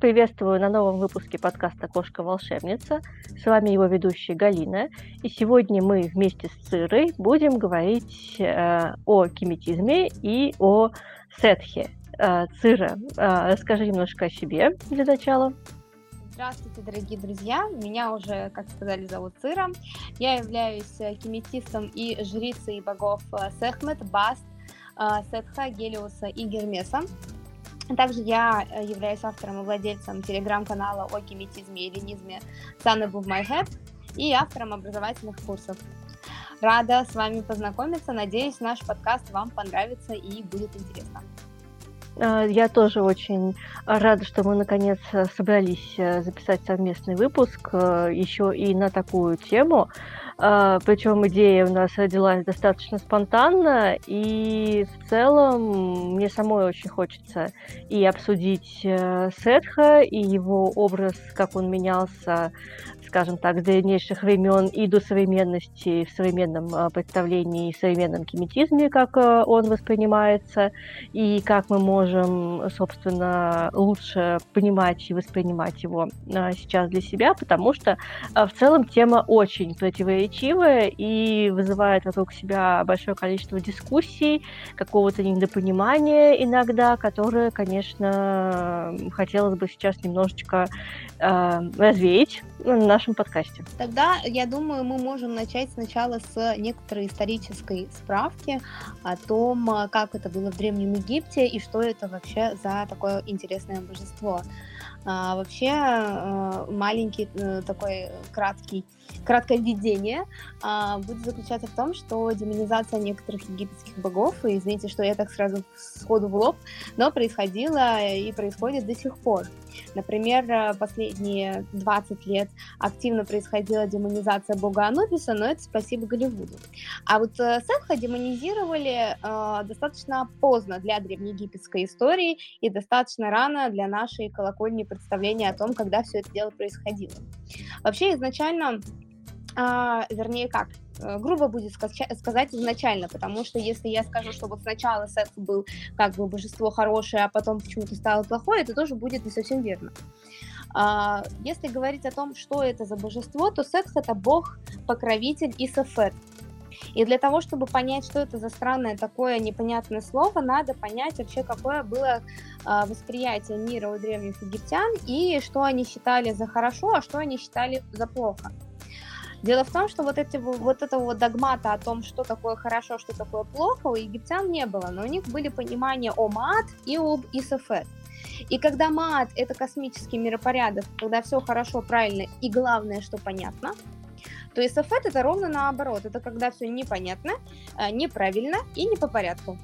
Приветствую на новом выпуске подкаста «Кошка-волшебница». С вами его ведущая Галина. И сегодня мы вместе с Цирой будем говорить э, о кеметизме и о сетхе. Э, Цира, э, расскажи немножко о себе для начала. Здравствуйте, дорогие друзья! Меня уже, как сказали, зовут Цира. Я являюсь кеметистом и жрицей богов Сехмет, Баст, Сетха, Гелиуса и Гермеса. Также я э, являюсь автором и владельцем телеграм-канала о геметизме и ленизме Sun Above My Head и автором образовательных курсов. Рада с вами познакомиться. Надеюсь, наш подкаст вам понравится и будет интересно. А, я тоже очень рада, что мы наконец собрались э, записать совместный выпуск э, еще и на такую тему. А, Причем идея у нас родилась достаточно спонтанно, и в целом мне самой очень хочется и обсудить э, Сетха, и его образ, как он менялся скажем так, с древнейших времен и до современности в современном а, представлении, в современном кеметизме, как а, он воспринимается, и как мы можем, собственно, лучше понимать и воспринимать его а, сейчас для себя, потому что в целом тема очень противоречивая и вызывает вокруг себя большое количество дискуссий, какого-то недопонимания иногда, которое, конечно, хотелось бы сейчас немножечко э, развеять на нашем подкасте. Тогда, я думаю, мы можем начать сначала с некоторой исторической справки о том, как это было в Древнем Египте и что это вообще за такое интересное божество. А, вообще а, маленький а, такой краткий краткое введение а, будет заключаться в том, что демонизация некоторых египетских богов, и извините, что я так сразу сходу в лоб, но происходила и происходит до сих пор. Например, последние 20 лет активно происходила демонизация бога Анубиса, но это спасибо Голливуду. А вот э, Сетха демонизировали э, достаточно поздно для древнеегипетской истории и достаточно рано для нашей колокольни представления о том, когда все это дело происходило. Вообще изначально а, вернее как, э, грубо будет сказать изначально, потому что если я скажу, что вот сначала секс был как бы божество хорошее, а потом почему-то стало плохое, это тоже будет не совсем верно. А, если говорить о том, что это за божество, то секс это бог, покровитель и сефет. И для того, чтобы понять, что это за странное такое непонятное слово, надо понять вообще, какое было э, восприятие мира у древних египтян и что они считали за хорошо, а что они считали за плохо. Дело в том, что вот, эти, вот этого вот догмата о том, что такое хорошо, что такое плохо, у египтян не было, но у них были понимания о Маат и об Исафет. И когда Маат — это космический миропорядок, когда все хорошо, правильно и главное, что понятно, то Исафет — это ровно наоборот. Это когда все непонятно, э, неправильно и не по порядку.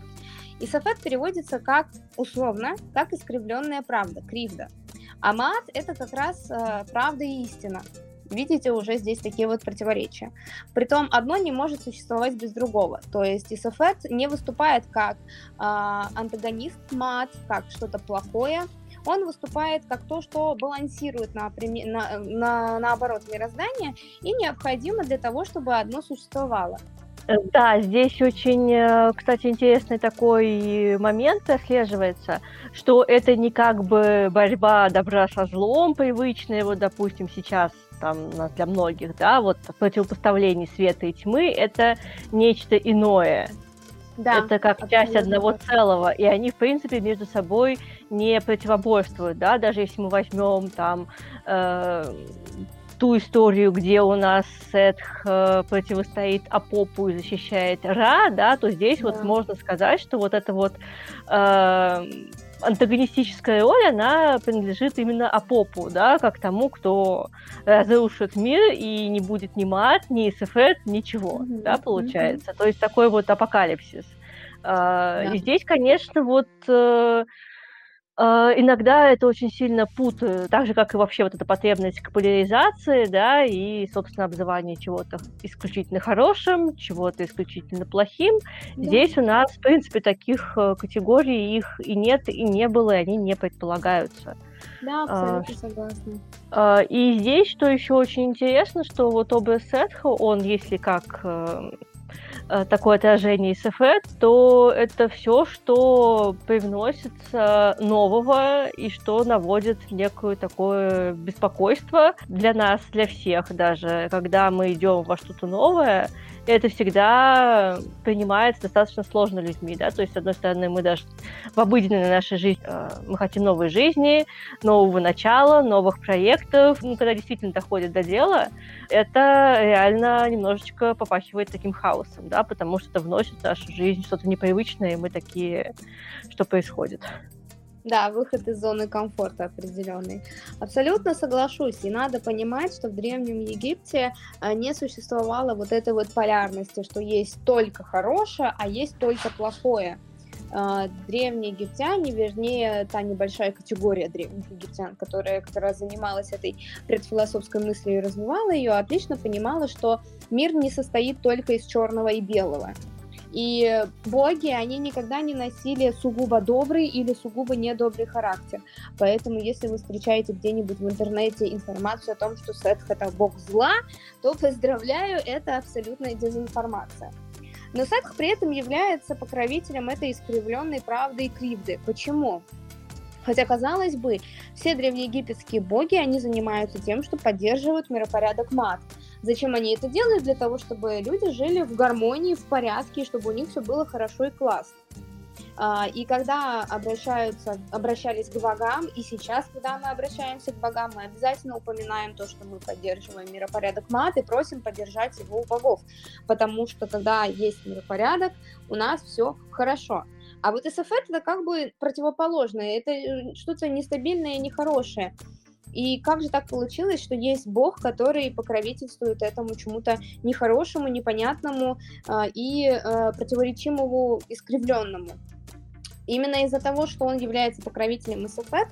Исафет переводится как условно, как искривленная правда, кривда. А Маат — это как раз э, правда и истина. Видите уже здесь такие вот противоречия. Притом одно не может существовать без другого. То есть Исофет не выступает как э, антагонист мат, как что-то плохое. Он выступает как то, что балансирует на, на, на, наоборот мироздание и необходимо для того, чтобы одно существовало. Э, да, здесь очень, э, кстати, интересный такой момент прослеживается, что это не как бы борьба добра со злом привычная, вот, допустим, сейчас там для многих, да, вот противопоставление света и тьмы, это нечто иное. Да, это как часть одного целого, и они, в принципе, между собой не противоборствуют, да, даже если мы возьмем там э, ту историю, где у нас Сетх э, противостоит Апопу и защищает Ра, да, то здесь да. вот можно сказать, что вот это вот э, антагонистическая роль, она принадлежит именно Апопу, да, как тому, кто разрушит мир и не будет ни мат, ни СФР, ничего, mm-hmm. да, получается. Mm-hmm. То есть такой вот апокалипсис. А, да. И здесь, конечно, вот э, иногда это очень сильно путают, так же, как и вообще вот эта потребность к поляризации, да, и, собственно, обзывание чего-то исключительно хорошим, чего-то исключительно плохим. Да. Здесь у нас, в принципе, таких э, категорий их и нет, и не было, и они не предполагаются. Да, абсолютно а, согласна. А, и здесь, что еще очень интересно, что вот образ Сетха, он, если как э, э, такое отражение СФЭ, то это все, что привносится нового и что наводит некое такое беспокойство для нас, для всех даже, когда мы идем во что-то новое, это всегда принимается достаточно сложно людьми, да, то есть, с одной стороны, мы даже в обыденной нашей жизни, э, мы хотим новой жизни, нового начала, новых проектов, ну, когда действительно доходит до дела, это реально немножечко попахивает таким хаосом, да, потому что это вносит в нашу жизнь что-то непривычное, и мы такие, что происходит. Да, выход из зоны комфорта определенный. Абсолютно соглашусь. И надо понимать, что в Древнем Египте а, не существовало вот этой вот полярности, что есть только хорошее, а есть только плохое. А, древние египтяне, вернее, та небольшая категория древних египтян, которая как занималась этой предфилософской мыслью и развивала ее, отлично понимала, что мир не состоит только из черного и белого и боги, они никогда не носили сугубо добрый или сугубо недобрый характер. Поэтому, если вы встречаете где-нибудь в интернете информацию о том, что Сетх это бог зла, то поздравляю, это абсолютная дезинформация. Но Сетх при этом является покровителем этой искривленной правды и кривды. Почему? Хотя, казалось бы, все древнеегипетские боги, они занимаются тем, что поддерживают миропорядок мат. Зачем они это делают? Для того, чтобы люди жили в гармонии, в порядке, чтобы у них все было хорошо и классно. А, и когда обращаются, обращались к богам, и сейчас, когда мы обращаемся к богам, мы обязательно упоминаем то, что мы поддерживаем миропорядок мат и просим поддержать его у богов. Потому что когда есть миропорядок, у нас все хорошо. А вот СФ это как бы противоположное, это э, что-то нестабильное и нехорошее. И как же так получилось, что есть Бог, который покровительствует этому чему-то нехорошему, непонятному э, и э, противоречимому, искривленному? Именно из-за того, что он является покровителем СФЭТ,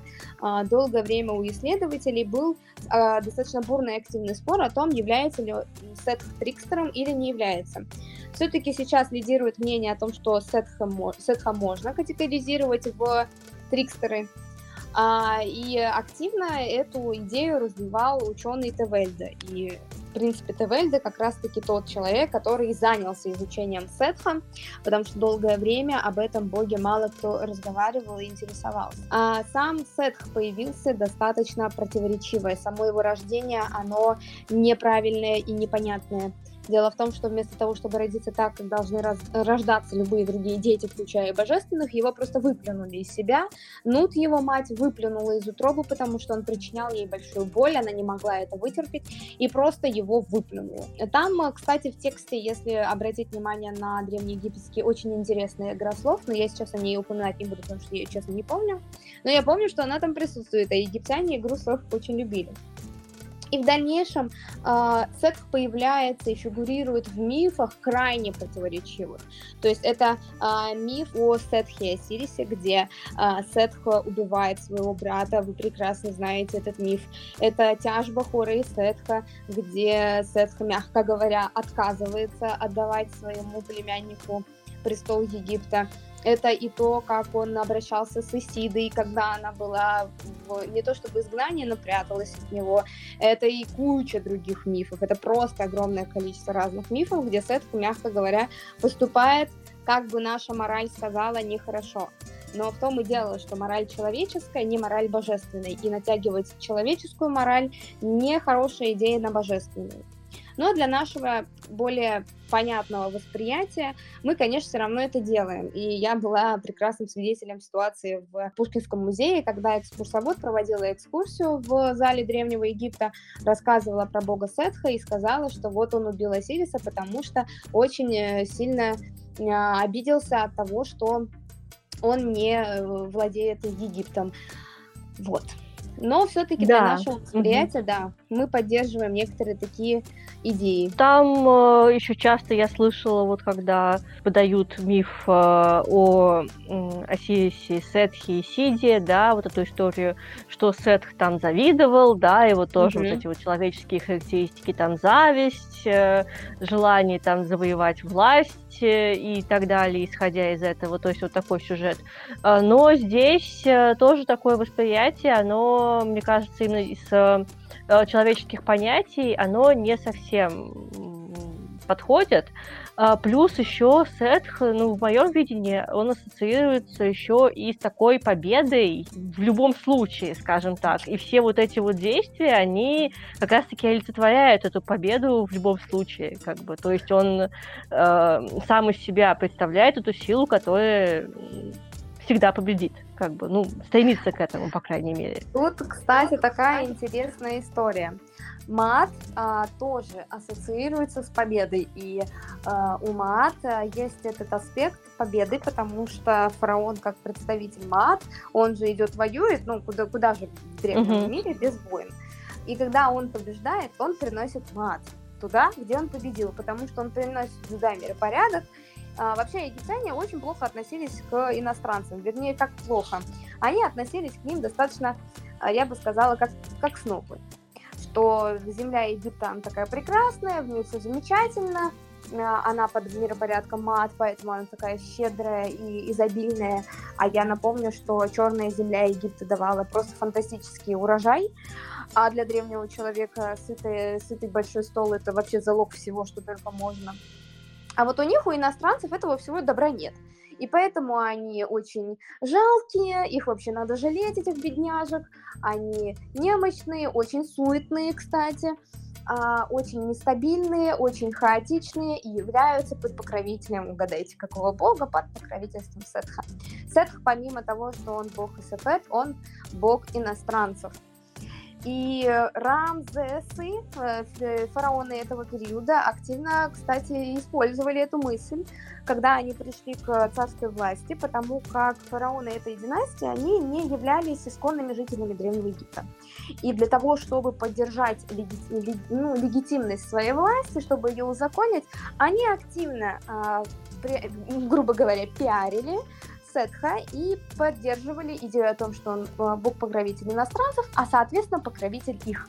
долгое время у исследователей был а, достаточно бурный активный спор о том, является ли Сет трикстером или не является. Все-таки сейчас лидирует мнение о том, что Сетха, Сетха можно категоризировать в трикстеры, а, и активно эту идею развивал ученый Тевельде. И, в принципе, Тевельде как раз-таки тот человек, который занялся изучением Сетха, потому что долгое время об этом боге мало кто разговаривал и интересовался. А сам Сетх появился достаточно противоречивое. Само его рождение, оно неправильное и непонятное. Дело в том, что вместо того, чтобы родиться так, как должны раз, рождаться любые другие дети, включая божественных, его просто выплюнули из себя. Нут его мать выплюнула из утробы, потому что он причинял ей большую боль, она не могла это вытерпеть, и просто его выплюнула. Там, кстати, в тексте, если обратить внимание на древнеегипетский, очень интересная игра слов, но я сейчас о ней упоминать не буду, потому что я ее, честно, не помню. Но я помню, что она там присутствует, а египтяне игру слов очень любили. И в дальнейшем э, секс появляется и фигурирует в мифах крайне противоречивых. То есть это э, миф о Сетхе и где э, Сетха убивает своего брата, вы прекрасно знаете этот миф. Это тяжба Хора и Сетха, где Сетха, мягко говоря, отказывается отдавать своему племяннику престол Египта это и то, как он обращался с Исидой, когда она была в, не то чтобы изгнании, но пряталась от него. Это и куча других мифов. Это просто огромное количество разных мифов, где Сет, мягко говоря, поступает, как бы наша мораль сказала, нехорошо. Но в том и дело, что мораль человеческая не мораль божественная, и натягивать человеческую мораль не хорошая идея на божественную. Но для нашего более понятного восприятия мы, конечно, все равно это делаем. И я была прекрасным свидетелем ситуации в Пушкинском музее, когда экскурсовод проводила экскурсию в зале Древнего Египта, рассказывала про бога Сетха и сказала, что вот он убил Осириса, потому что очень э, сильно а, обиделся от того, что он не э, владеет Египтом. Вот. Но все-таки да. для нашего восприятия, угу. да, мы поддерживаем некоторые такие идеи. Там э, еще часто я слышала, вот когда подают миф э, о э, Осирисе, Сетхе и Сиде, да, вот эту историю, что Сетх там завидовал, да, и вот тоже угу. вот эти вот человеческие характеристики, там зависть, э, желание там завоевать власть э, и так далее, исходя из этого, то есть вот такой сюжет. Э, но здесь э, тоже такое восприятие, оно мне кажется, именно из человеческих понятий, оно не совсем подходит, А, плюс еще Сетх, ну, в моем видении, он ассоциируется еще и с такой победой в любом случае, скажем так. И все вот эти вот действия, они как раз-таки олицетворяют эту победу в любом случае, как бы. То есть он э, сам из себя представляет эту силу, которая всегда победит, как бы, ну, стремится к этому, по крайней мере. Тут, кстати, такая интересная история. Мат а, тоже ассоциируется с победой, и а, у Мат а, есть этот аспект победы, потому что фараон как представитель Мат, он же идет воюет, ну куда куда же в древнем uh-huh. мире без войн. И когда он побеждает, он приносит Мат туда, где он победил, потому что он приносит туда миропорядок. А, вообще египтяне очень плохо относились к иностранцам, вернее, как плохо. Они относились к ним достаточно, а, я бы сказала, как, как снопы что земля Египта такая прекрасная, в ней все замечательно, а, она под миропорядком мат, поэтому она такая щедрая и изобильная. А я напомню, что черная земля Египта давала просто фантастический урожай. А для древнего человека сытый, сытый большой стол это вообще залог всего, что только можно. А вот у них, у иностранцев, этого всего добра нет. И поэтому они очень жалкие, их вообще надо жалеть, этих бедняжек. Они немощные, очень суетные, кстати, а, очень нестабильные, очень хаотичные и являются под покровителем, угадайте, какого бога, под покровительством Сетха. Сетх, помимо того, что он бог Исефет, он бог иностранцев. И Рамзесы, э, фараоны этого периода, активно, кстати, использовали эту мысль, когда они пришли к царской власти, потому как фараоны этой династии, они не являлись исконными жителями Древнего Египта. И для того, чтобы поддержать леги- ну, легитимность своей власти, чтобы ее узаконить, они активно, а, грубо говоря, пиарили Сетха и поддерживали идею о том, что он э, бог-покровитель иностранцев, а, соответственно, покровитель их.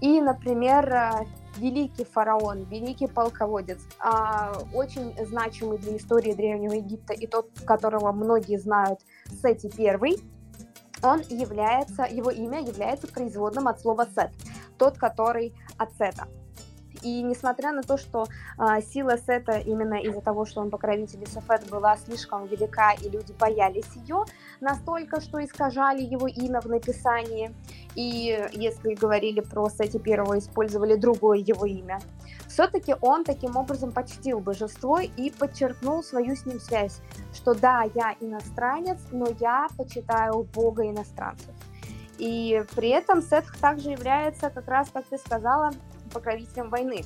И, например, э, великий фараон, великий полководец, а, очень значимый для истории Древнего Египта и тот, которого многие знают, Сети I, он является, его имя является производным от слова Сет, тот, который от Сета. И несмотря на то, что э, сила Сета именно из-за того, что он покровитель Сафет была слишком велика, и люди боялись ее настолько, что искажали его имя в написании, и если говорили про Сети первого, использовали другое его имя, все-таки он таким образом почтил божество и подчеркнул свою с ним связь, что да, я иностранец, но я почитаю Бога иностранцев. И при этом Сетх также является, как раз, как ты сказала, покровителем войны.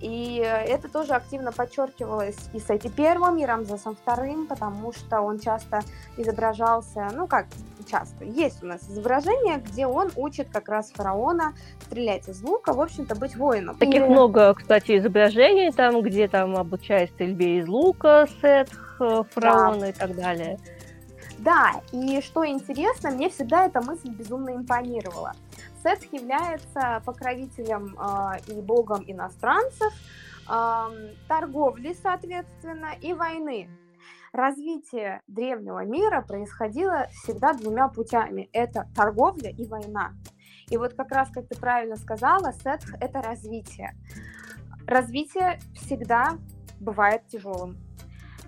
И это тоже активно подчеркивалось и с Эти Первым, и Рамзесом Вторым, потому что он часто изображался, ну как часто, есть у нас изображение, где он учит как раз фараона стрелять из лука, в общем-то, быть воином. Таких и... много, кстати, изображений там, где там обучает стрельбе из лука, сетх, э, фараона да. и так далее. Да, и что интересно, мне всегда эта мысль безумно импонировала. Сет является покровителем э, и богом иностранцев, э, торговли, соответственно, и войны. Развитие древнего мира происходило всегда двумя путями. Это торговля и война. И вот как раз, как ты правильно сказала, сетх – это развитие. Развитие всегда бывает тяжелым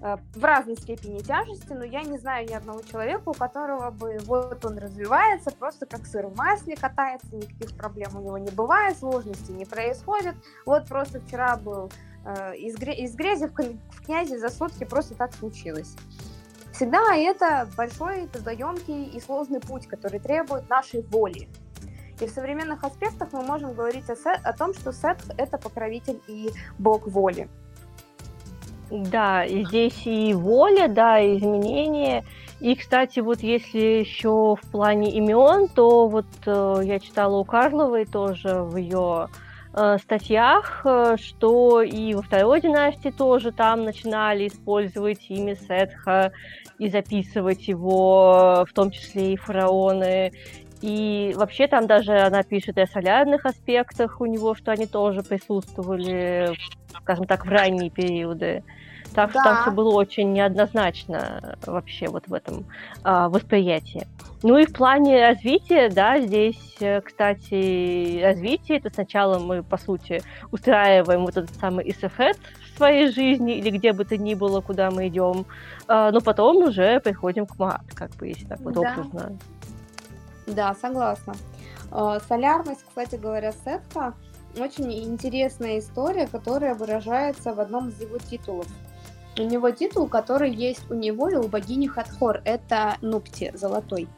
в разной степени тяжести, но я не знаю ни одного человека, у которого бы вот он развивается, просто как сыр в масле катается, никаких проблем у него не бывает, сложностей не происходит. Вот просто вчера был э, из, из грязи в, в князе за сутки просто так случилось. Всегда это большой, трудоемкий и сложный путь, который требует нашей воли. И в современных аспектах мы можем говорить о, о том, что Сет — это покровитель и бог воли. Да, и здесь и воля, да, и изменения. И, кстати, вот если еще в плане имен, то вот э, я читала у Карловой тоже в ее э, статьях, э, что и во второй династии тоже там начинали использовать имя Сетха и записывать его, в том числе и фараоны. И вообще там даже она пишет и о солярных аспектах у него, что они тоже присутствовали, скажем так, в ранние периоды. Так что там все было очень неоднозначно вообще вот в этом а, восприятии. Ну и в плане развития, да, здесь, э, кстати, развитие, это сначала мы, по сути, устраиваем вот этот самый эстафет в своей жизни или где бы то ни было, куда мы идем, а, но потом уже приходим к мат, как бы, если так вот да. образно. Да, согласна. А, солярность, кстати говоря, Сетха, очень интересная история, которая выражается в одном из его титулов. У него титул, который есть у него и у богини Хатхор. Это Нупти, золотой.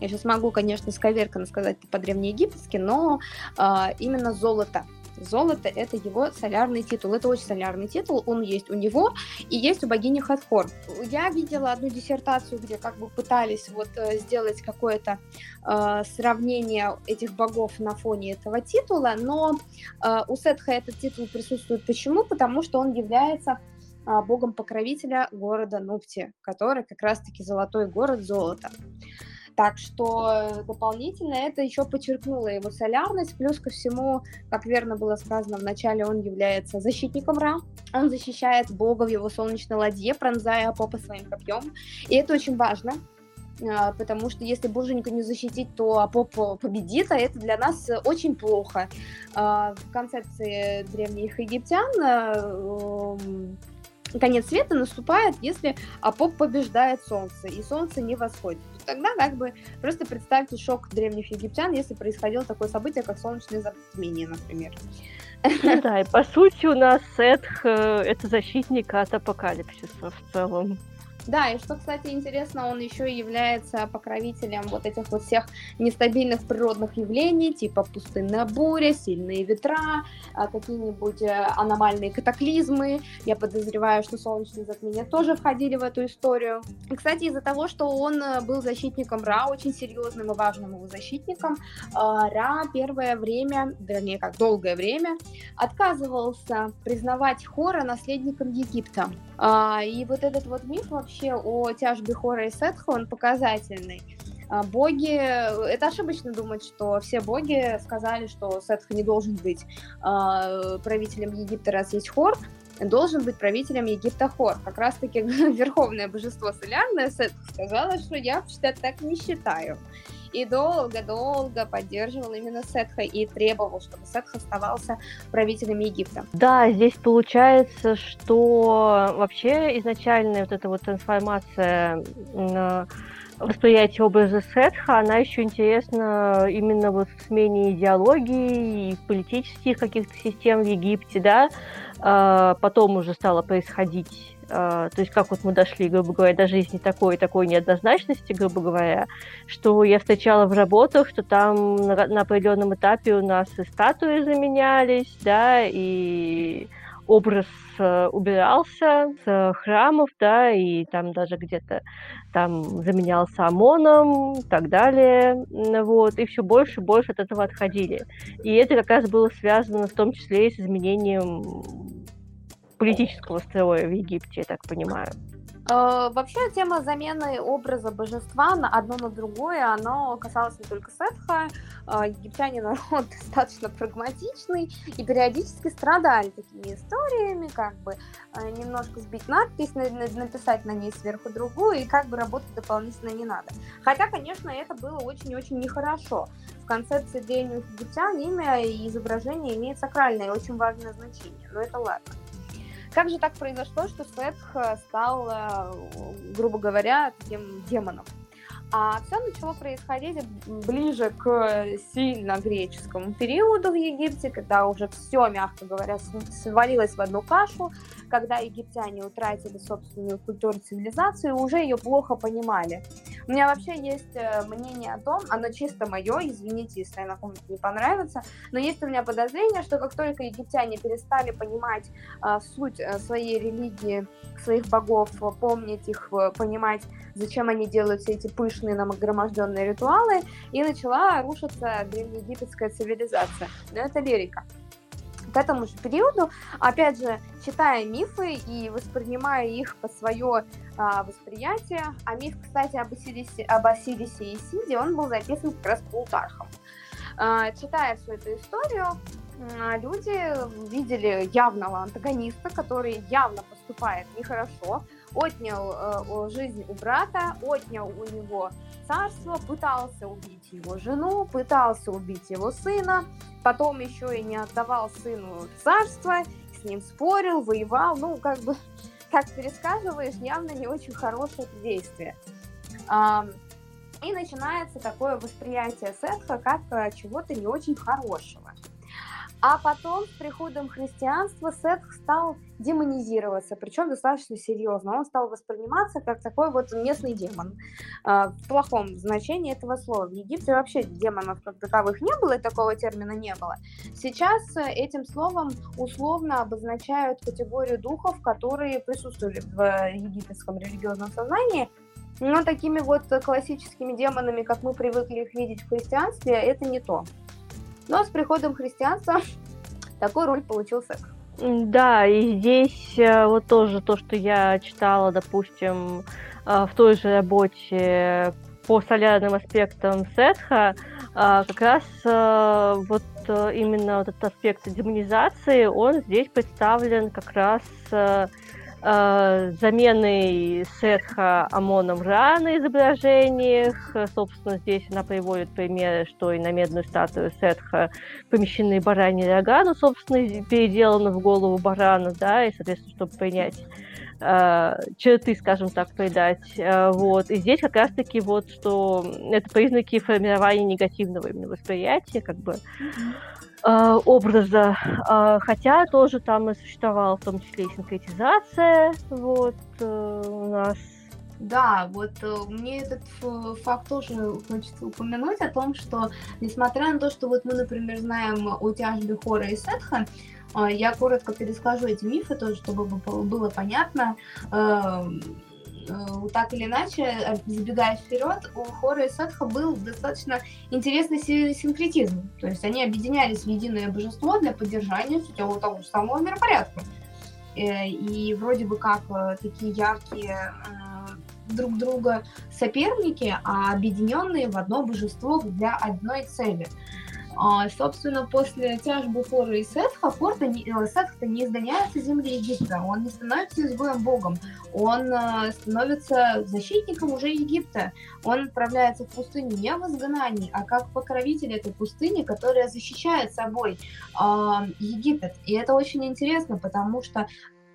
Я сейчас могу, конечно, сковерканно сказать по-древнеегипетски, но а, именно золото. Золото – это его солярный титул. Это очень солярный титул, он есть у него и есть у богини Хатхор. Я видела одну диссертацию, где как бы пытались вот э, сделать какое-то э, сравнение этих богов на фоне этого титула, но э, у Сетха этот титул присутствует. Почему? Потому что он является э, богом-покровителя города Нупти, который как раз-таки золотой город золота. Так что дополнительно это еще подчеркнуло его солярность. Плюс ко всему, как верно было сказано в начале, он является защитником Ра. Он защищает Бога в его солнечной ладье, пронзая Апопа своим копьем. И это очень важно, а, потому что если боженьку не защитить, то Апоп победит, а это для нас очень плохо. А, в концепции древних египтян а, конец света наступает, если Апоп побеждает Солнце, и Солнце не восходит. Тогда как бы просто представьте шок древних египтян, если происходило такое событие, как солнечное затмение, например. Ну да, и по сути у нас Эдх э, — это защитник от апокалипсиса в целом. Да, и что, кстати, интересно, он еще является покровителем вот этих вот всех нестабильных природных явлений, типа пустынная буря, сильные ветра, а, какие-нибудь э, аномальные катаклизмы. Я подозреваю, что солнечные затмения тоже входили в эту историю. И, кстати, из-за того, что он э, был защитником Ра, очень серьезным и важным его защитником, а, Ра первое время, вернее, как долгое время, отказывался признавать Хора наследником Египта. А, и вот этот вот миф вообще о тяжбе Хора и Сетха, он показательный. А, боги, это ошибочно думать, что все боги сказали, что Сетх не должен быть э, правителем Египта, раз есть Хор, должен быть правителем Египта Хор. Как раз-таки верховное божество солярное Сетх сказала, что я так не считаю и долго-долго поддерживал именно Сетха и требовал, чтобы Сетх оставался правителем Египта. Да, здесь получается, что вообще изначальная вот эта вот трансформация восприятие образа Сетха, она еще интересна именно вот в смене идеологии и политических каких-то систем в Египте, да, а, потом уже стало происходить то есть как вот мы дошли, грубо говоря, до жизни такой такой неоднозначности, грубо говоря, что я встречала в работах, что там на, на определенном этапе у нас и статуи заменялись, да, и образ э, убирался с храмов, да, и там даже где-то там заменялся ОМОНом и так далее, вот, и все больше и больше от этого отходили. И это как раз было связано в том числе и с изменением политического строя в Египте, я так понимаю. Э, вообще тема замены образа божества на одно на другое, оно касалось не только Сетха. Э, египтяне народ достаточно прагматичный и периодически страдали такими историями, как бы э, немножко сбить надпись, написать на ней сверху другую, и как бы работать дополнительно не надо. Хотя, конечно, это было очень-очень нехорошо. В концепции древних египтян имя и изображение имеет сакральное и очень важное значение, но это ладно. Как же так произошло, что Сетх э, стал, э, грубо говоря, таким демоном? А все начало происходить ближе к сильно греческому периоду в Египте, когда уже все, мягко говоря, свалилось в одну кашу, когда египтяне утратили собственную культуру, цивилизацию и уже ее плохо понимали. У меня вообще есть э, мнение о том, оно чисто мое, извините, если оно кому-то не понравится, но есть у меня подозрение, что как только египтяне перестали понимать а, суть а, своей религии, своих богов, помнить их, понимать, зачем они делают все эти пышные пышные нагроможденные ритуалы, и начала рушиться древнеегипетская цивилизация. Но это лирика. К этому же периоду, опять же, читая мифы и воспринимая их по свое а, восприятие, а миф, кстати, об Осирисе, об Осирисе и Сиде, он был записан как раз Плутархом. А, читая всю эту историю, люди видели явного антагониста, который явно поступает нехорошо, отнял э, жизнь у брата, отнял у него царство, пытался убить его жену, пытался убить его сына, потом еще и не отдавал сыну царство, с ним спорил, воевал, ну, как бы, как пересказываешь, явно не очень хорошее действие. И начинается такое восприятие Сетха как э, чего-то не очень хорошего. А потом с приходом христианства Сетх стал демонизироваться, причем достаточно серьезно. Он стал восприниматься как такой вот местный демон. А, в плохом значении этого слова. В Египте вообще демонов как таковых не было, и такого термина не было. Сейчас э, этим словом условно обозначают категорию духов, которые присутствовали в египетском религиозном сознании, но такими вот классическими демонами, как мы привыкли их видеть в христианстве, это не то. Но с приходом христианства такой роль получил секс. Да, и здесь э, вот тоже то, что я читала, допустим, э, в той же работе по солярным аспектам Сетха, э, как раз вот именно вот этот аспект демонизации, он здесь представлен как раз э, заменой Сетха Амоном Ра на изображениях. Собственно, здесь она приводит примеры, что и на медную статую Сетха помещены бараньи рога, ну, собственно, переделаны в голову барана, да, и, соответственно, чтобы принять э, черты, скажем так, придать. Э, вот. И здесь как раз-таки вот, что это признаки формирования негативного именно восприятия, как бы. Mm-hmm Э, образа, э, хотя тоже там и существовала в том числе и синкретизация, вот э, у нас. Да, вот мне этот факт тоже хочется упомянуть о том, что несмотря на то, что вот мы, например, знаем о тяжбе Хора и Сетха, я коротко перескажу эти мифы тоже, чтобы было понятно Э, так или иначе, э, забегая вперед, у Хора и Сетха был достаточно интересный синкретизм. То есть они объединялись в единое божество для поддержания того, того же самого миропорядка. Э, и вроде бы как такие яркие друг друга соперники, а объединенные в одно божество для одной цели – а, собственно, после тяжбы Фора и Сетха, Форта, э, Сетха не изгоняется из земли Египта, он не становится изгоем богом, он э, становится защитником уже Египта, он отправляется в пустыню не в изгнании, а как покровитель этой пустыни, которая защищает собой э, Египет. И это очень интересно, потому что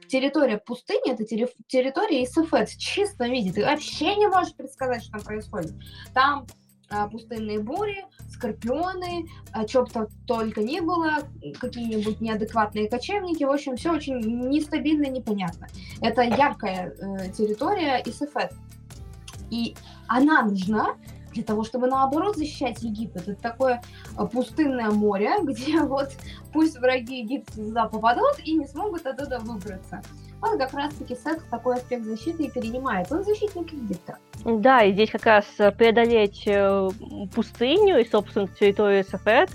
территория пустыни это территория Исафет в чистом виде. Ты вообще не можешь предсказать, что там происходит. Там а, пустынные бури, скорпионы, а, что бы только ни было, какие-нибудь неадекватные кочевники. В общем, все очень нестабильно непонятно. Это яркая э, территория Исефет. И она нужна для того, чтобы наоборот защищать Египет. Это такое э, пустынное море, где вот пусть враги Египта туда попадут и не смогут оттуда выбраться. Он как раз-таки секс такой аспект защиты и перенимает. Он защитник Египта. Да, и здесь как раз э, преодолеть э, пустыню и, собственно, территорию СФР,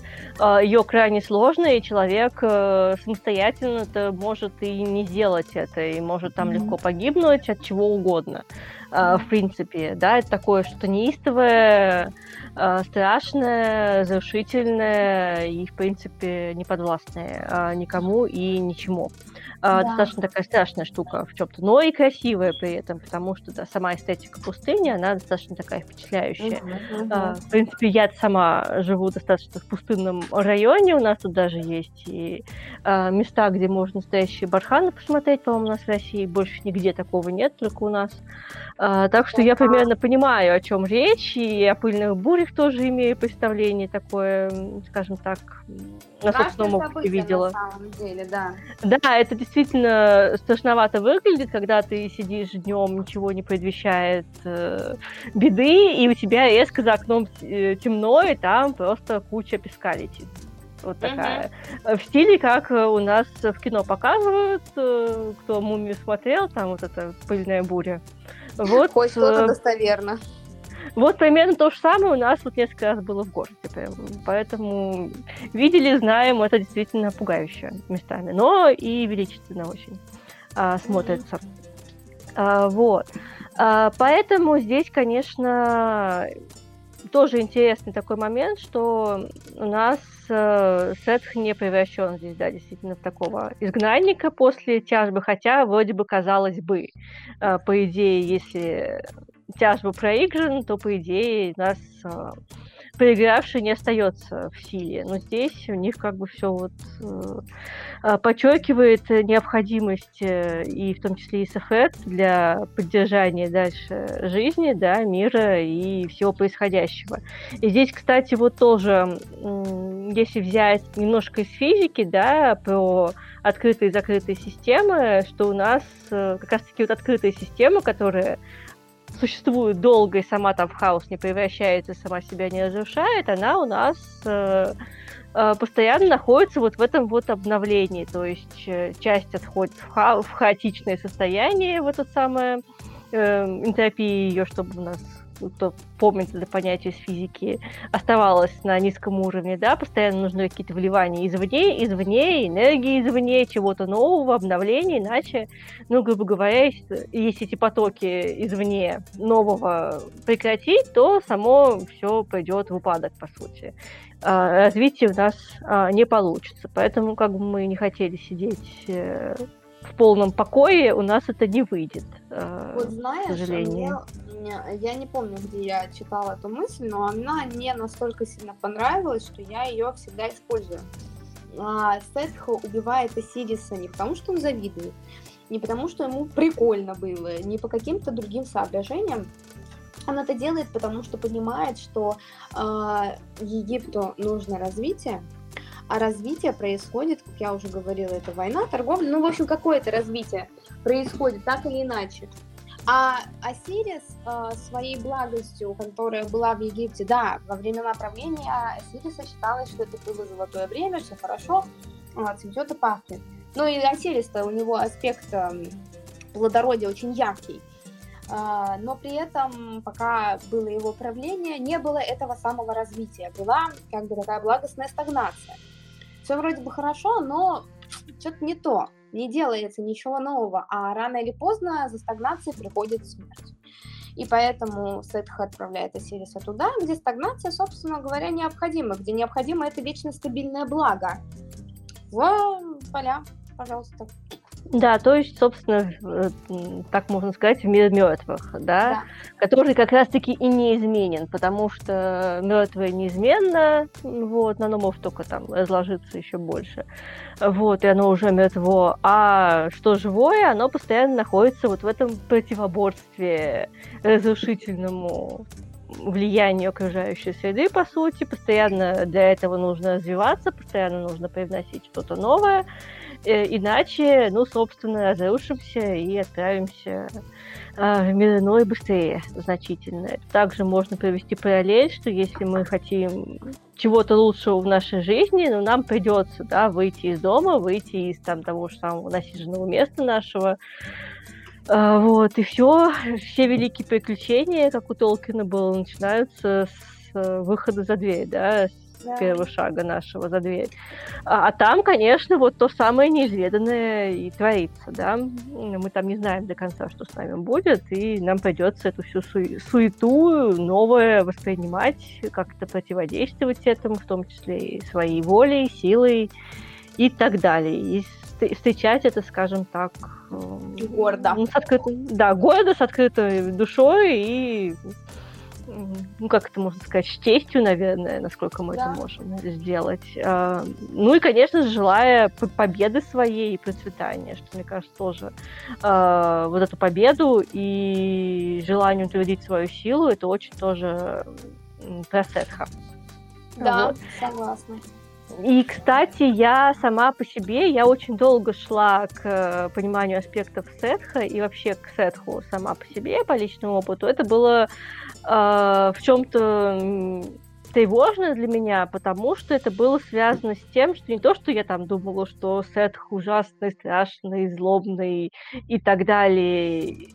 ее крайне сложно, и человек самостоятельно -то может и не сделать это, и может там mm-hmm. легко погибнуть от чего угодно. В принципе, да, это такое что-то неистовое, страшное, разрушительное и, в принципе, неподвластное никому и ничему. Да. Достаточно такая страшная штука в чем-то, но и красивая при этом, потому что да, сама эстетика пустыни, она достаточно такая впечатляющая. Uh-huh, uh-huh. В принципе, я сама живу достаточно в пустынном районе, у нас тут даже есть и места, где можно настоящие барханы посмотреть, по-моему, у нас в России больше нигде такого нет, только у нас. А, так что я примерно понимаю, о чем речь, и о пыльных бурях тоже имею представление такое, скажем так, на собственном опыте видела. На самом деле, да. Да, это действительно страшновато выглядит, когда ты сидишь днем, ничего не предвещает э, беды, и у тебя резко за окном э, темно, и там просто куча песка летит. Вот такая. Uh-huh. В стиле, как у нас в кино показывают, э, кто мумию смотрел, там вот эта пыльная буря. Вот, Хоть что-то э, достоверно. Вот примерно то же самое у нас вот несколько раз было в городе. Поэтому видели, знаем, это действительно пугающе местами. Но и величественно очень а, смотрится. Mm-hmm. А, вот. А, поэтому здесь, конечно, тоже интересный такой момент, что у нас э, Сетх не превращен здесь, да, действительно, в такого изгнанника после тяжбы, хотя вроде бы казалось бы, э, по идее, если тяжба проиграна, то, по идее, нас э, проигравший не остается в силе. Но здесь у них как бы все вот э, а, подчеркивает необходимость э, и в том числе и СФЭД для поддержания дальше жизни, да, мира и всего происходящего. И здесь, кстати, вот тоже, если взять немножко из физики, да, про открытые и закрытые системы, что у нас э, как раз-таки вот открытая система, которая существует долго и сама там в хаос не превращается, сама себя не разрушает, она у нас э, э, постоянно находится вот в этом вот обновлении. То есть э, часть отходит в, ха- в хаотичное состояние, в это самое э, энтропии ее, чтобы у нас кто помнит это понятие из физики, оставалось на низком уровне, да, постоянно нужны какие-то вливания извне, извне, энергии извне, чего-то нового, обновления, иначе, ну, грубо говоря, если, если эти потоки извне нового прекратить, то само все пойдет в упадок, по сути. А, развитие у нас а, не получится, поэтому как бы мы не хотели сидеть э, в полном покое, у нас это не выйдет. Э, вот знаешь, к сожалению. Мне, я не помню, где я читала эту мысль, но она мне настолько сильно понравилась, что я ее всегда использую. А, Сетхо убивает Осириса не потому, что он завидует, не потому, что ему прикольно было, не по каким-то другим соображениям. Он это делает, потому что понимает, что э, Египту нужно развитие, а развитие происходит, как я уже говорила, это война, торговля, ну, в общем, какое-то развитие происходит так или иначе. А Осирис э, своей благостью, которая была в Египте, да, во времена правления Осириса считалось, что это было золотое время, все хорошо, цветет и пахнет. Ну и Осирис-то у него аспект э, плодородия очень яркий. Uh, но при этом, пока было его правление, не было этого самого развития. Была как бы такая благостная стагнация все вроде бы хорошо, но что-то не то, не делается ничего нового, а рано или поздно за стагнацией приходит смерть. И поэтому Сетха отправляет Осириса туда, где стагнация, собственно говоря, необходима, где необходимо это вечно стабильное благо. В поля, пожалуйста. Да, то есть, собственно, э, так можно сказать, в мир мертвых, да, да. который как раз-таки и неизменен, потому что мертвое неизменно, вот, оно может только там разложиться еще больше, вот, и оно уже мертво, а что живое, оно постоянно находится вот в этом противоборстве разрушительному влиянию окружающей среды, по сути, постоянно для этого нужно развиваться, постоянно нужно привносить что-то новое, иначе, ну, собственно, разрушимся и отправимся а, в мир иной быстрее значительно. Также можно провести параллель, что если мы хотим чего-то лучшего в нашей жизни, ну, нам придется, да, выйти из дома, выйти из там того же самого насиженного места нашего, а, вот, и все, все великие приключения, как у Толкина было, начинаются с э, выхода за дверь, да, да. первого шага нашего за дверь. А, а там, конечно, вот то самое неизведанное и творится, да. Мы там не знаем до конца, что с нами будет, и нам придется эту всю су- суету новое воспринимать, как-то противодействовать этому, в том числе и своей волей, силой и так далее. И встречать это, скажем так, гордо. С открытой, да, гордо, с открытой душой и ну, как это можно сказать, с честью, наверное, насколько мы да. это можем сделать. А, ну и, конечно же, желая победы своей и процветания, что, мне кажется, тоже а, вот эту победу и желание утвердить свою силу, это очень тоже про Сетха. Да, вот. согласна. И, кстати, я сама по себе, я очень долго шла к пониманию аспектов сетха и вообще к сетху сама по себе, по личному опыту. Это было в чем-то тревожно для меня, потому что это было связано с тем, что не то, что я там думала, что Сетх ужасный, страшный, злобный и так далее, и,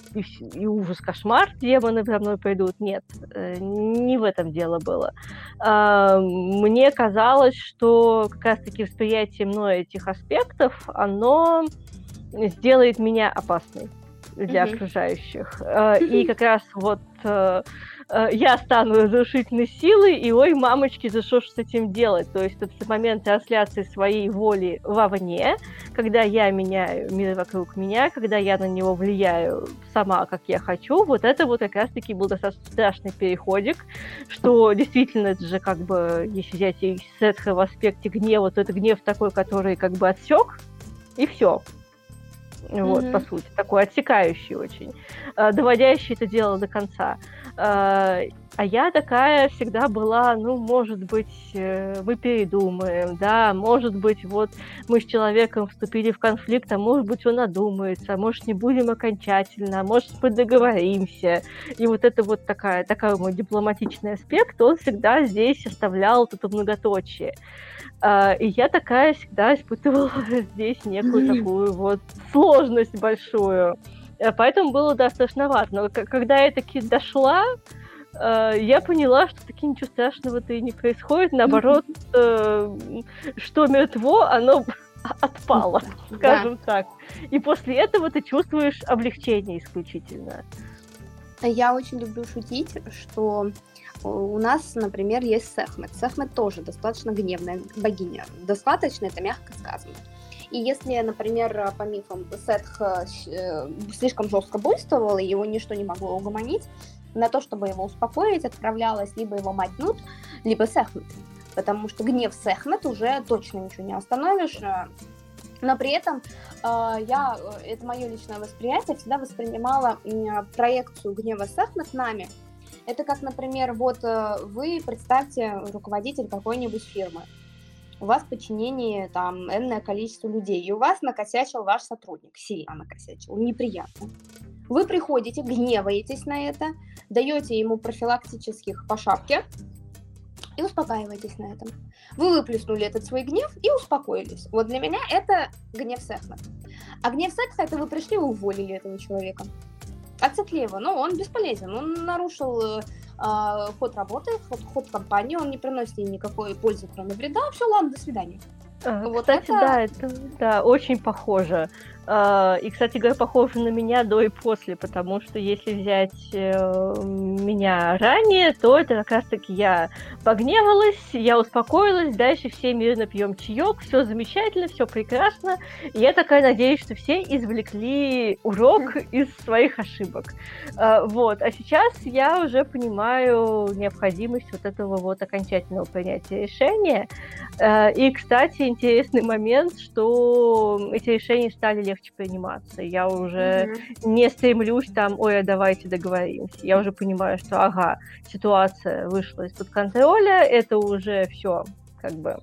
и ужас, кошмар, демоны за мной пойдут. Нет, э, не в этом дело было. А, мне казалось, что как раз-таки восприятие мной этих аспектов, оно сделает меня опасной для mm-hmm. окружающих. А, и как раз вот э, э, я стану разрушительной силой, и ой, мамочки, за что с этим делать? То есть это момент трансляции своей воли вовне, когда я меняю мир вокруг меня, когда я на него влияю сама, как я хочу, вот это вот как раз-таки был достаточно страшный переходик, что действительно это же как бы, если взять и Сетха в аспекте гнева, то это гнев такой, который как бы отсек, и все. Вот, mm-hmm. по сути, такой отсекающий очень, э, доводящий это дело до конца. Э, а я такая всегда была, ну, может быть, э, мы передумаем, да, может быть, вот мы с человеком вступили в конфликт, а может быть, он одумается, а может, не будем окончательно, а может, мы договоримся. И вот это вот такая, такой мой дипломатичный аспект, он всегда здесь оставлял вот это многоточие. Uh, и я такая всегда испытывала здесь некую такую вот сложность большую. Э, поэтому было, да, страшновато. Но когда я таки дошла, uh, я поняла, что таки ничего страшного-то и не происходит. Наоборот, uh, что мертво, оно отпало, скажем да. так. И после этого ты чувствуешь облегчение исключительно. Я очень люблю шутить, что у нас, например, есть Сехмет. Сехмет тоже достаточно гневная богиня. Достаточно, это мягко сказано. И если, например, по мифам Сетх э, слишком жестко буйствовал, и его ничто не могло угомонить, на то, чтобы его успокоить, отправлялась либо его мать Нут, либо Сехмет. Потому что гнев Сехмет уже точно ничего не остановишь. Но при этом э, я, это мое личное восприятие, всегда воспринимала проекцию гнева Сехмет нами это как, например, вот э, вы представьте руководитель какой-нибудь фирмы. У вас в подчинении там энное количество людей, и у вас накосячил ваш сотрудник, сильно накосячил, неприятно. Вы приходите, гневаетесь на это, даете ему профилактических по шапке и успокаиваетесь на этом. Вы выплеснули этот свой гнев и успокоились. Вот для меня это гнев секса. А гнев секса это вы пришли и уволили этого человека. Отсекли его, но он бесполезен. Он нарушил э, ход работы, ход, ход компании, он не приносит ей никакой пользы, кроме вреда. Все, ладно, до свидания. А, вот Кстати, это... да, это да, очень похоже. А, и, кстати говоря, похоже на меня до и после, потому что если взять э, меня ранее, то это как раз-таки я погневалась, я успокоилась, дальше все мирно пьем чаек, все замечательно, все прекрасно. И я такая надеюсь, что все извлекли урок из своих ошибок. А, вот. А сейчас я уже понимаю необходимость вот этого вот окончательного принятия решения. И, кстати, интересный момент, что эти решения стали легче приниматься. Я уже mm-hmm. не стремлюсь там, ой, а давайте договоримся. Я уже понимаю, что, ага, ситуация вышла из-под контроля, это уже все, как бы,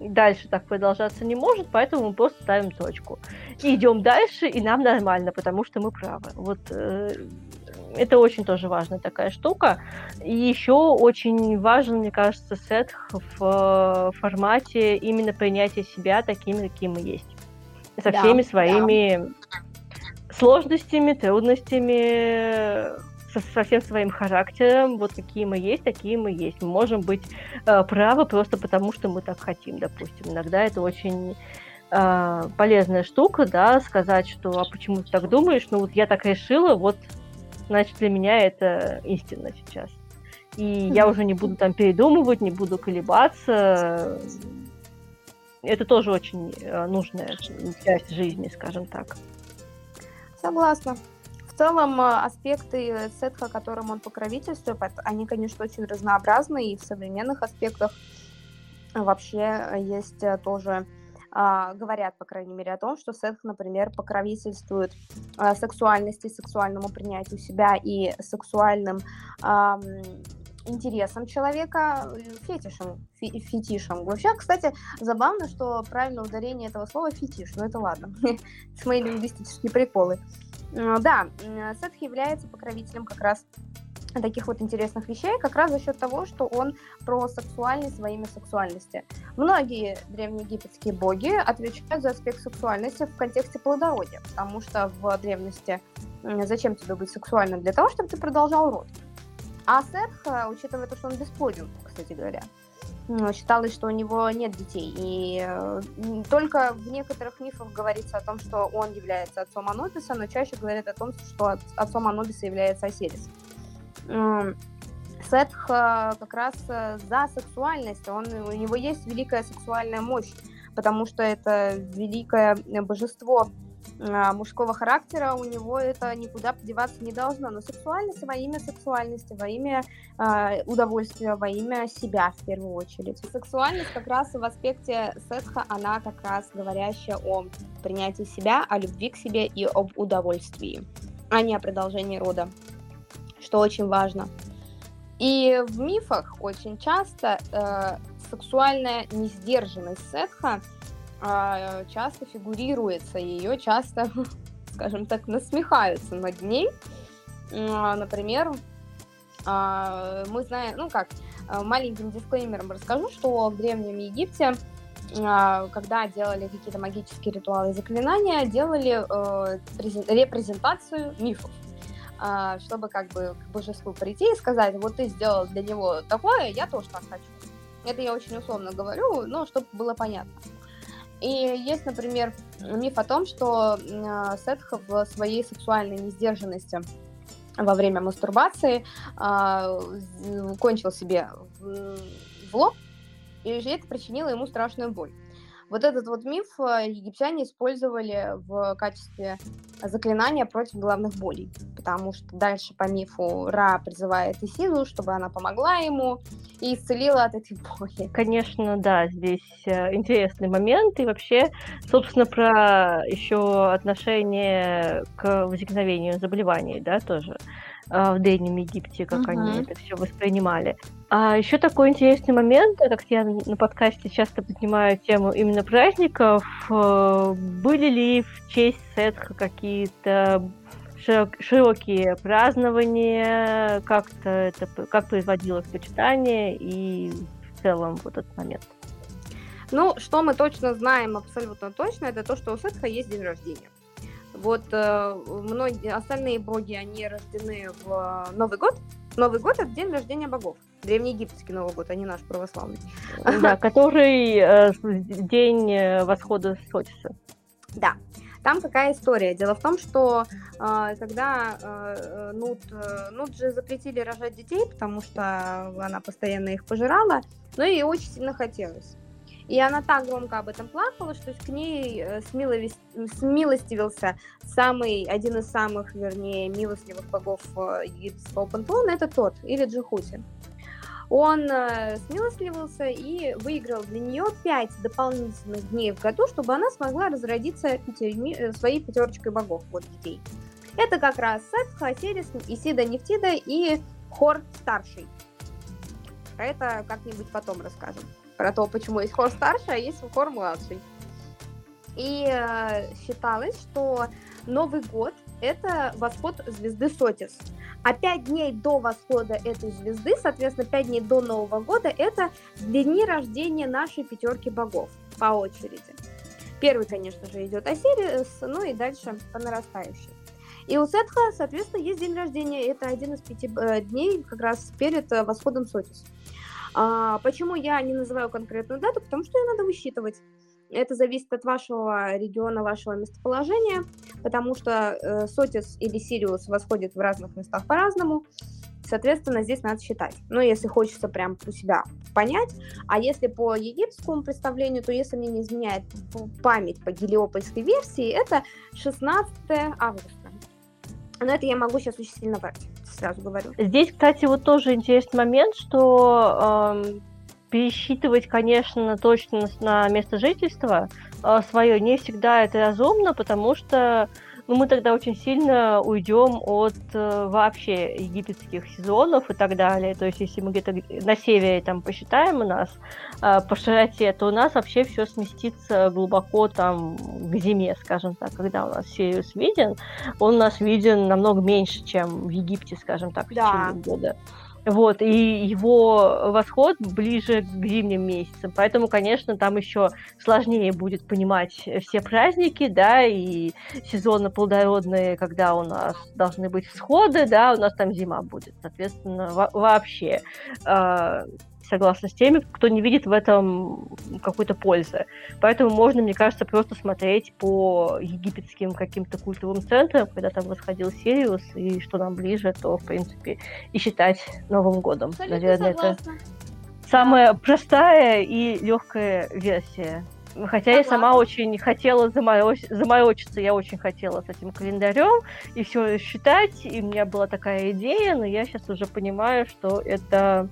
дальше так продолжаться не может, поэтому мы просто ставим точку. И идем дальше, и нам нормально, потому что мы правы. Вот э, это очень тоже важная такая штука. И еще очень важен, мне кажется, сет в э, формате именно принятия себя такими, какими мы есть со да, всеми своими да. сложностями, трудностями, со, со всем своим характером. Вот какие мы есть, такие мы есть. Мы можем быть э, правы просто потому, что мы так хотим, допустим. Иногда это очень э, полезная штука, да, сказать, что а почему ты так думаешь? Ну вот я так решила, вот значит для меня это истина сейчас. И mm-hmm. я уже не буду там передумывать, не буду колебаться это тоже очень э, нужная часть жизни, скажем так. Согласна. В целом э, аспекты сетха, которым он покровительствует, они, конечно, очень разнообразны, и в современных аспектах вообще есть э, тоже а, говорят, по крайней мере, о том, что сетх, например, покровительствует сексуальности, сексуальному принятию себя и сексуальным интересом человека, э, фетишем, фи фетишем. Вообще, кстати, забавно, что правильное ударение этого слова фетиш, но это ладно, с мои лингвистические приколы. Да, Сетх является покровителем как раз таких вот интересных вещей, как раз за счет того, что он про сексуальность во имя сексуальности. Многие древнеегипетские боги отвечают за аспект сексуальности в контексте плодородия, потому что в древности зачем тебе быть сексуальным? Для того, чтобы ты продолжал род. А Сетх, учитывая то, что он бесплоден, кстати говоря, считалось, что у него нет детей. И э, только в некоторых мифах говорится о том, что он является отцом Анубиса, но чаще говорят о том, что отцом Анубиса является Осирис. Сетх как раз за сексуальность, он, у него есть великая сексуальная мощь, потому что это великое божество мужского характера, у него это никуда подеваться не должно. Но сексуальность во имя сексуальности, во имя э, удовольствия, во имя себя в первую очередь. Сексуальность как раз в аспекте сетха, она как раз говорящая о принятии себя, о любви к себе и об удовольствии, а не о продолжении рода, что очень важно. И в мифах очень часто э, сексуальная несдержанность сетха – а, часто фигурируется, ее часто, скажем так, насмехаются над ней. А, например, а, мы знаем, ну как, маленьким дисклеймером расскажу, что в Древнем Египте когда делали какие-то магические ритуалы и заклинания, делали э, репрезентацию мифов чтобы как бы к божеству прийти и сказать, вот ты сделал для него такое, я тоже так хочу. Это я очень условно говорю, но чтобы было понятно. И есть, например, миф о том, что э, Сетха в своей сексуальной несдержанности во время мастурбации э, кончил себе в лоб, и это причинило ему страшную боль. Вот этот вот миф э, египтяне использовали в качестве заклинания против главных болей, потому что дальше по мифу Ра призывает Исиду, чтобы она помогла ему и исцелила от этой боли. Конечно, да, здесь э, интересный момент, и вообще, собственно, про еще отношение к возникновению заболеваний, да, тоже. А, в Древнем Египте, как угу. они это все воспринимали. А еще такой интересный момент, как я на подкасте часто поднимаю тему именно праздников, э, были ли в честь Сетха какие-то широкие празднования, как-то это как производилось почитание и в целом вот этот момент. Ну, что мы точно знаем абсолютно точно, это то, что у Сетха есть день рождения. Вот э, многие остальные боги, они рождены в э, Новый год. Новый год это день рождения богов. Древнеегипетский Новый год, а не наш православный. Да, который э, день э, восхода Сотиса. Да. Там какая история? Дело в том, что э, когда э, Нут, э, Нут же запретили рожать детей, потому что она постоянно их пожирала, но ей очень сильно хотелось. И она так громко об этом плакала, что к ней э, смилостивился самый, один из самых, вернее, милостливых богов э, египетского пантеона, это тот, или Джихути. Он э, смилостливился и выиграл для нее пять дополнительных дней в году, чтобы она смогла разродиться пятерми, э, своей пятерочкой богов, вот детей. Это как раз Сет, Хасерис, Исида Нефтида и Хор Старший. Про это как-нибудь потом расскажем про то, почему есть хор старший, а есть хор младший. И э, считалось, что Новый год – это восход звезды Сотис. А пять дней до восхода этой звезды, соответственно, пять дней до Нового года – это дни рождения нашей пятерки богов по очереди. Первый, конечно же, идет Осирис, ну и дальше по нарастающей. И у Сетха, соответственно, есть день рождения. Это один из пяти э, дней как раз перед э, восходом Сотис. А, почему я не называю конкретную дату? Потому что ее надо высчитывать. Это зависит от вашего региона, вашего местоположения, потому что э, Сотис или Сириус восходит в разных местах по-разному. Соответственно, здесь надо считать. Но если хочется прям у себя понять, а если по египетскому представлению, то если мне не изменяет память по гелиопольской версии, это 16 августа. Но это я могу сейчас очень сильно врать сразу говорю. Здесь, кстати, вот тоже интересный момент, что э, пересчитывать, конечно, точность на место жительства э, свое не всегда это разумно, потому что ну, мы тогда очень сильно уйдем от э, вообще египетских сезонов и так далее. То есть, если мы где-то на севере там посчитаем у нас э, по широте, то у нас вообще все сместится глубоко там к зиме, скажем так, когда у нас Сириус виден, он у нас виден намного меньше, чем в Египте, скажем так, в да. течение года. Вот, и его восход ближе к зимним месяцам. Поэтому, конечно, там еще сложнее будет понимать все праздники, да, и сезоны плодородные, когда у нас должны быть всходы, да, у нас там зима будет. Соответственно, вообще э, согласна с теми, кто не видит в этом какой-то пользы. Поэтому можно, мне кажется, просто смотреть по египетским каким-то культовым центрам, когда там восходил Сириус, и что нам ближе, то, в принципе, и считать Новым годом. Абсолютно Наверное, согласна. это самая простая и легкая версия. Хотя я сама очень хотела заморочь- заморочиться, я очень хотела с этим календарем и все считать, и у меня была такая идея, но я сейчас уже понимаю, что это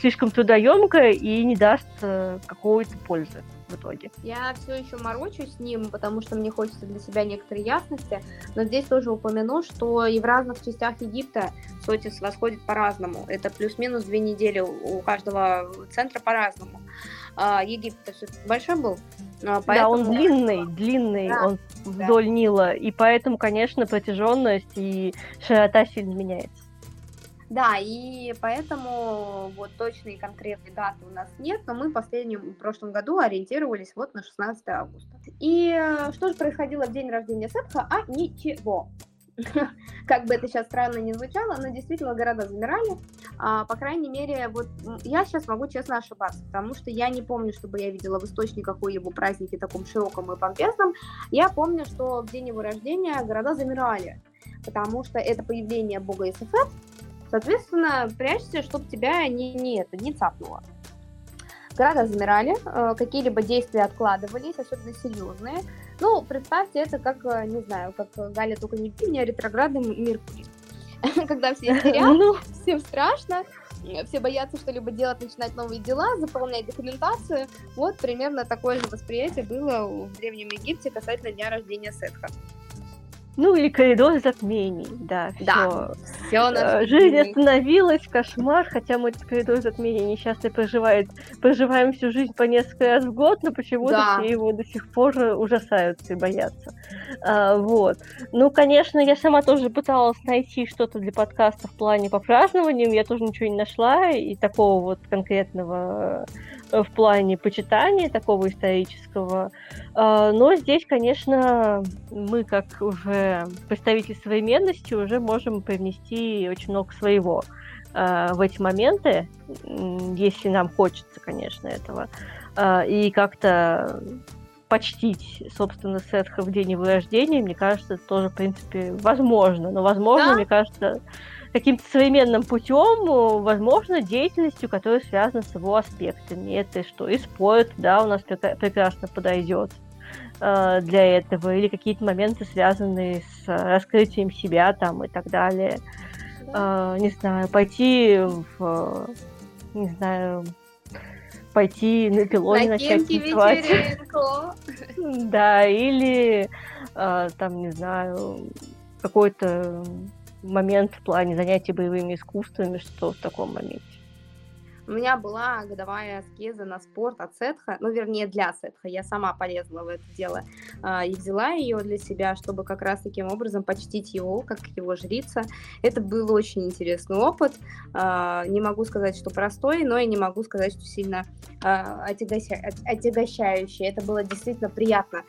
слишком трудоемко и не даст э, какой-то пользы в итоге. Я все еще морочусь с ним, потому что мне хочется для себя некоторой ясности, но здесь тоже упомяну, что и в разных частях Египта Сотис восходит по-разному. Это плюс-минус две недели у каждого центра по-разному. А, Египет большой был, а, Да, он поэтому- длинный, длинный, Да, он вдоль Нила, и поэтому, конечно, протяженность и широта сильно меняется. Да, и поэтому вот точной и конкретной даты у нас нет, но мы в последнем в прошлом году ориентировались вот на 16 августа. И э, что же происходило в день рождения Сетха? А ничего. Как бы это сейчас странно не звучало, но действительно города замирали. А, по крайней мере, вот я сейчас могу честно ошибаться, потому что я не помню, чтобы я видела в источниках о его празднике таком широком и помпезном. Я помню, что в день его рождения города замирали, потому что это появление бога Исафет, Соответственно, прячься, чтобы тебя не, не, это, не цапнуло. Города замирали, э, какие-либо действия откладывались, особенно серьезные. Ну, представьте это как, э, не знаю, как Галя только не меня, ретроградный Меркурий. Когда все истерят, Ну, всем страшно, э, все боятся что-либо делать, начинать новые дела, заполнять документацию. Вот примерно такое же восприятие было в Древнем Египте касательно дня рождения Сетха. Ну или коридор затмений, да, Да. все. Все Э, Жизнь остановилась, кошмар, хотя мы этот коридор затмения несчастный проживает, проживаем всю жизнь по несколько раз в год, но почему-то Да. все его до сих пор ужасаются и боятся. А, вот. Ну, конечно, я сама тоже пыталась найти что-то для подкаста в плане по празднованиям, я тоже ничего не нашла, и такого вот конкретного в плане почитания, такого исторического. А, Но здесь, конечно, мы, как уже представители современности, уже можем привнести очень много своего а, в эти моменты, если нам хочется, конечно, этого. А, И как-то почтить, собственно, Сетха в день его рождения, мне кажется, это тоже, в принципе, возможно. Но, возможно, Да. мне кажется, каким-то современным путем, э, возможно, деятельностью, которая связана с его аспектами. Это что? И спорт, да, у нас прекрасно подойдет э, для этого, или какие-то моменты, связанные с э, раскрытием себя там и так далее. Не знаю, пойти в, не знаю, пойти на пилоне начать Накиньте танцевать. Да, или там, не знаю, какой-то момент в плане занятий боевыми искусствами, что в таком моменте. У меня была годовая аскеза на спорт от Сетха, ну, вернее, для Сетха. Я сама полезла в это дело а, и взяла ее для себя, чтобы как раз таким образом почтить его, как его жрица. Это был очень интересный опыт. А, не могу сказать, что простой, но и не могу сказать, что сильно а, отягоща- от- отягощающий. Это было действительно приятно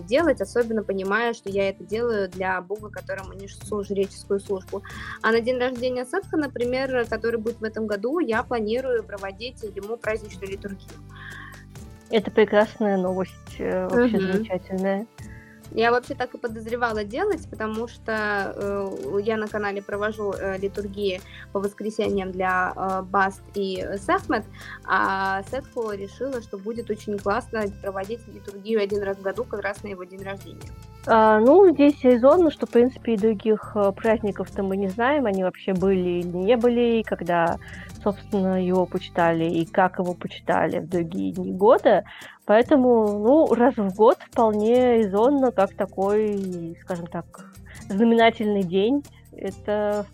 делать, особенно понимая, что я это делаю для бога, которому несу жреческую службу. А на день рождения Сетха, например, который будет в этом году, я планирую проводить ему праздничную литургию. Это прекрасная новость, э, вообще Мгм. замечательная. Я вообще так и подозревала делать, потому что э, я на канале провожу э, литургии по воскресеньям для э, Баст и Сахмет, а Сетху решила, что будет очень классно проводить литургию один раз в году, как раз на его день рождения. А, ну, здесь резонно, что, в принципе, и других э, праздников-то мы не знаем, они вообще были или не были, и когда, собственно, его почитали, и как его почитали в другие дни года. Поэтому, ну, раз в год вполне резонно, как такой, скажем так, знаменательный день. Это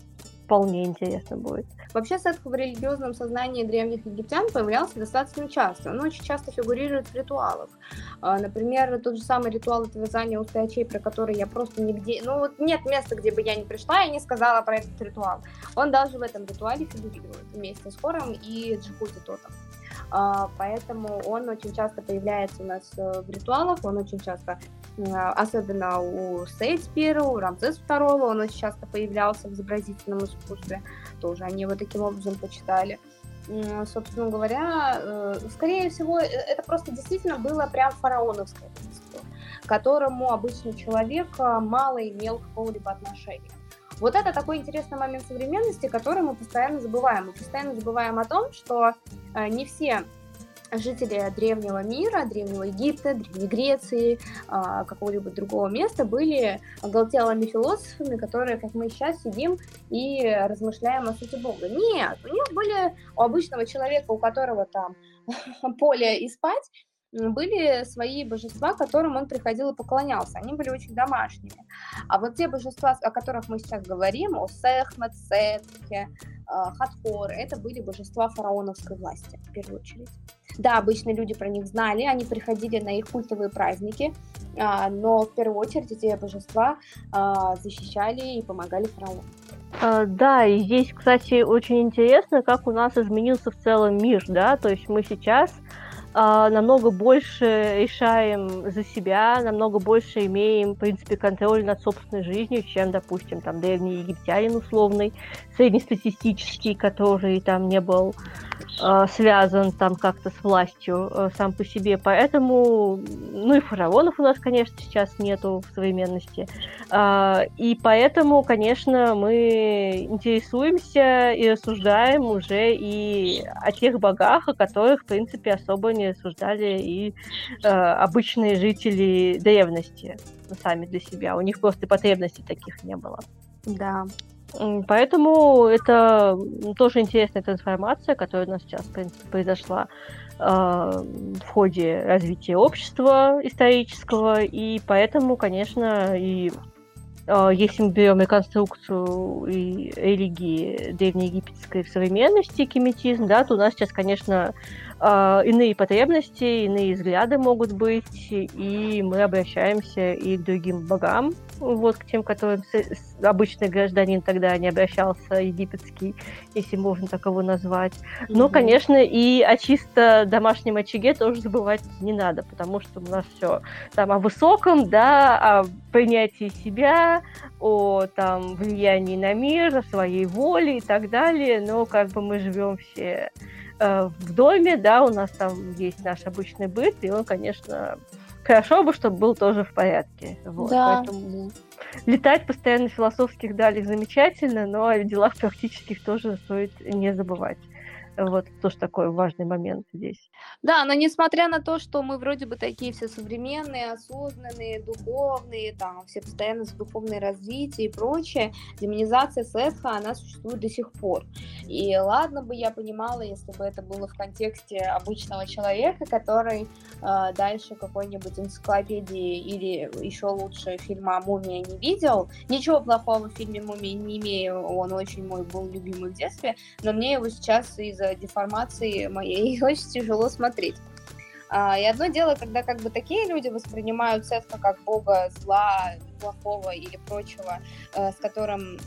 вполне интересно будет. Вообще Сетху в религиозном сознании древних египтян появлялся достаточно часто. Он очень часто фигурирует в ритуалах. А, Например, тот же самый ритуал отвязания у стоячей, про который я просто нигде... Ну, вот нет места, где бы я не пришла и не сказала про этот ритуал. Он даже в этом ритуале фигурирует вместе с хором и Джихути Тотом. А, Поэтому он очень часто появляется у нас э, в ритуалах, он очень часто, э, особенно у Сейдс первого, у Рамзес второго, он очень часто появлялся в изобразительном искусстве тоже они его таким образом почитали. собственно говоря, э, скорее всего, э, это просто действительно было прям фараоновское к которому обычный человек мало имел какого-либо отношения. Вот это такой интересный момент современности, который мы постоянно забываем. Мы постоянно забываем о том, что не все жители древнего мира, древнего Египта, древней Греции, а, какого-либо другого места были оголтелыми философами, которые, как мы сейчас сидим и размышляем о сути Бога. Нет, у них были у обычного человека, у которого там поле и спать, были свои божества, которым он приходил и поклонялся. Они были очень домашними. А вот те божества, о которых мы сейчас говорим, о Сехмет, Сетхе, а, Хатхор, это были божества фараоновской власти, в первую очередь. Да, обычные люди про них знали, они приходили на их культовые праздники, а, но в первую очередь эти божества а, защищали и помогали фараону. Да, и здесь, кстати, очень интересно, как у нас изменился в целом мир, да, то есть мы сейчас а, намного больше решаем за себя, намного больше имеем, в принципе, контроль над собственной жизнью, чем, допустим, там, древний египтянин условный, среднестатистический, который там не был э, связан там как-то с властью э, сам по себе. Поэтому, ну и фараонов у нас, конечно, сейчас нету в современности. Э, и поэтому, конечно, мы интересуемся и рассуждаем уже и о тех богах, о которых, в принципе, особо не рассуждали и э, обычные жители древности сами для себя. У них просто потребностей таких не было. Да. Поэтому это тоже интересная трансформация, которая у нас сейчас, в принципе, произошла э, в ходе развития общества исторического, и поэтому, конечно, и э, если мы берем реконструкцию и религии древнеегипетской в современности, кеметизм, да, то у нас сейчас, конечно, иные потребности, иные взгляды могут быть, и мы обращаемся и к другим богам, вот к тем, которым обычный гражданин тогда не обращался, египетский, если можно так его назвать. Но, mm-hmm. конечно, и о чисто домашнем очаге тоже забывать не надо, потому что у нас все там о высоком, да, о принятии себя, о там влиянии на мир, о своей воле и так далее, но как бы мы живем все в доме, да, у нас там есть наш обычный быт, и он, конечно, хорошо бы, чтобы был тоже в порядке. Вот, да. Поэтому летать постоянно в философских далях замечательно, но о делах практических тоже стоит не забывать. Вот тоже такой важный момент здесь. Да, но несмотря на то, что мы вроде бы такие все современные, осознанные, духовные, там, все постоянно с духовной развитие и прочее, демонизация сетха, она существует до сих пор. И ладно бы я понимала, если бы это было в контексте обычного человека, который э, дальше какой-нибудь энциклопедии или еще лучше фильма «Мумия» не видел. Ничего плохого в фильме «Мумия» не имею, он очень мой был любимый в детстве, но мне его сейчас из-за деформации моей очень тяжело смотреть. А, и одно дело, когда как бы такие люди воспринимают Сетха как бога зла, плохого или прочего, э, с которым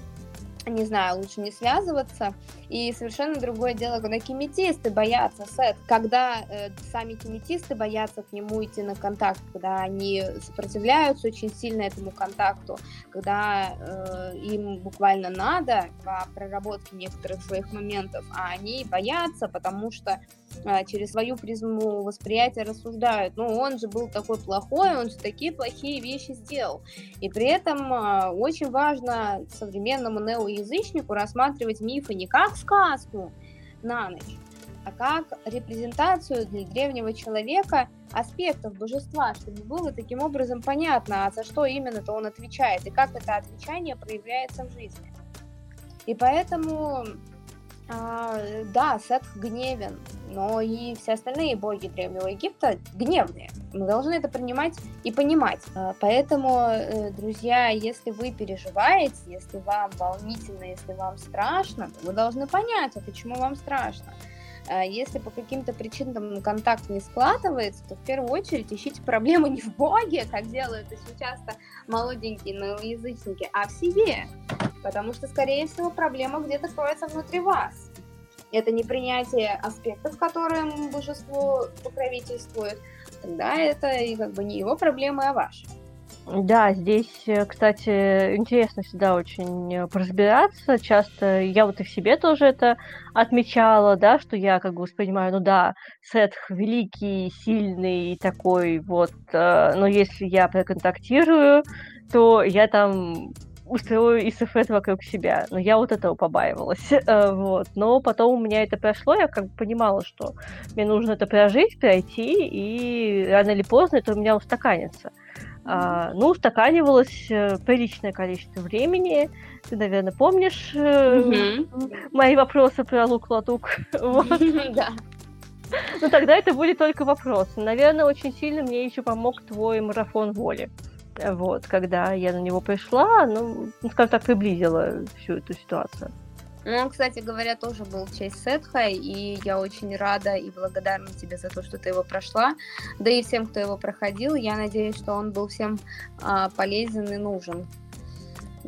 не знаю, лучше не связываться. И совершенно другое дело, когда кеметисты боятся сет, когда э, сами кеметисты боятся к нему идти на контакт, когда они сопротивляются очень сильно этому контакту, когда э, им буквально надо по проработке некоторых своих моментов, а они боятся, потому что через свою призму восприятия рассуждают, ну он же был такой плохой, он же такие плохие вещи сделал. И при этом э, очень важно современному нео язычнику рассматривать мифы не как сказку на ночь, а как репрезентацию для древнего человека аспектов божества, чтобы было таким образом понятно, а за что именно-то он отвечает, и как это отвечание проявляется в жизни. И поэтому а, да, Сет гневен, но и все остальные боги Древнего Египта гневные. Мы должны это принимать и понимать. А, поэтому, э, друзья, если вы переживаете, если вам волнительно, если вам страшно, вы должны понять, а почему вам страшно. А, если по каким-то причинам контакт не складывается, то в первую очередь ищите проблему не в Боге, как делают очень часто молоденькие язычники, а в себе. Потому что, скорее всего, проблема где-то кроется внутри вас. Это непринятие аспектов, которые божество покровительствует, тогда это и как бы не его проблема, а ваша. Да, здесь, э, кстати, интересно всегда очень э, разбираться. Часто я вот и в себе тоже это отмечала, да, что я как бы воспринимаю, ну да, Сетх великий, сильный такой вот, э, но если я проконтактирую, то я там устрою ИСФ вокруг себя. Но я вот этого побаивалась. вот. Но потом у меня это прошло, я как бы понимала, что мне нужно это прожить, пройти, и рано или поздно это у меня устаканится. А, ну, устаканивалось э, приличное количество времени. Ты, наверное, помнишь mm-hmm. мои вопросы про лук-латук? Да. Ну, тогда это были только вопросы. Наверное, очень сильно мне еще помог твой марафон воли. Вот, когда я на него пришла, ну, ну скажем так, приблизила всю эту ситуацию. Ну, он, кстати говоря, тоже был в честь Сетха, и я очень рада и благодарна тебе за то, что ты его прошла. Да и всем, кто его проходил, я надеюсь, что он был всем а, полезен и нужен.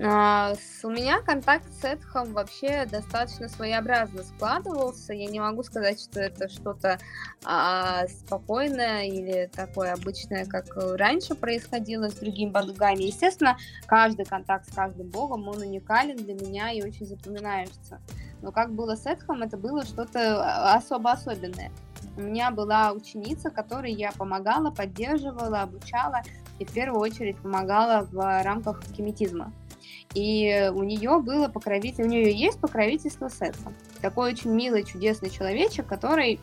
А, у меня контакт с Эдхом вообще достаточно своеобразно складывался. Я не могу сказать, что это что-то а, спокойное или такое обычное, как раньше происходило с другими богами. Естественно, каждый контакт с каждым богом, он уникален для меня и очень запоминаешься. Но как было с Эдхом, это было что-то особо особенное. У меня была ученица, которой я помогала, поддерживала, обучала и в первую очередь помогала в рамках кеметизма. И у нее было покровительство, у нее есть покровительство Сетса. Такой очень милый, чудесный человечек, который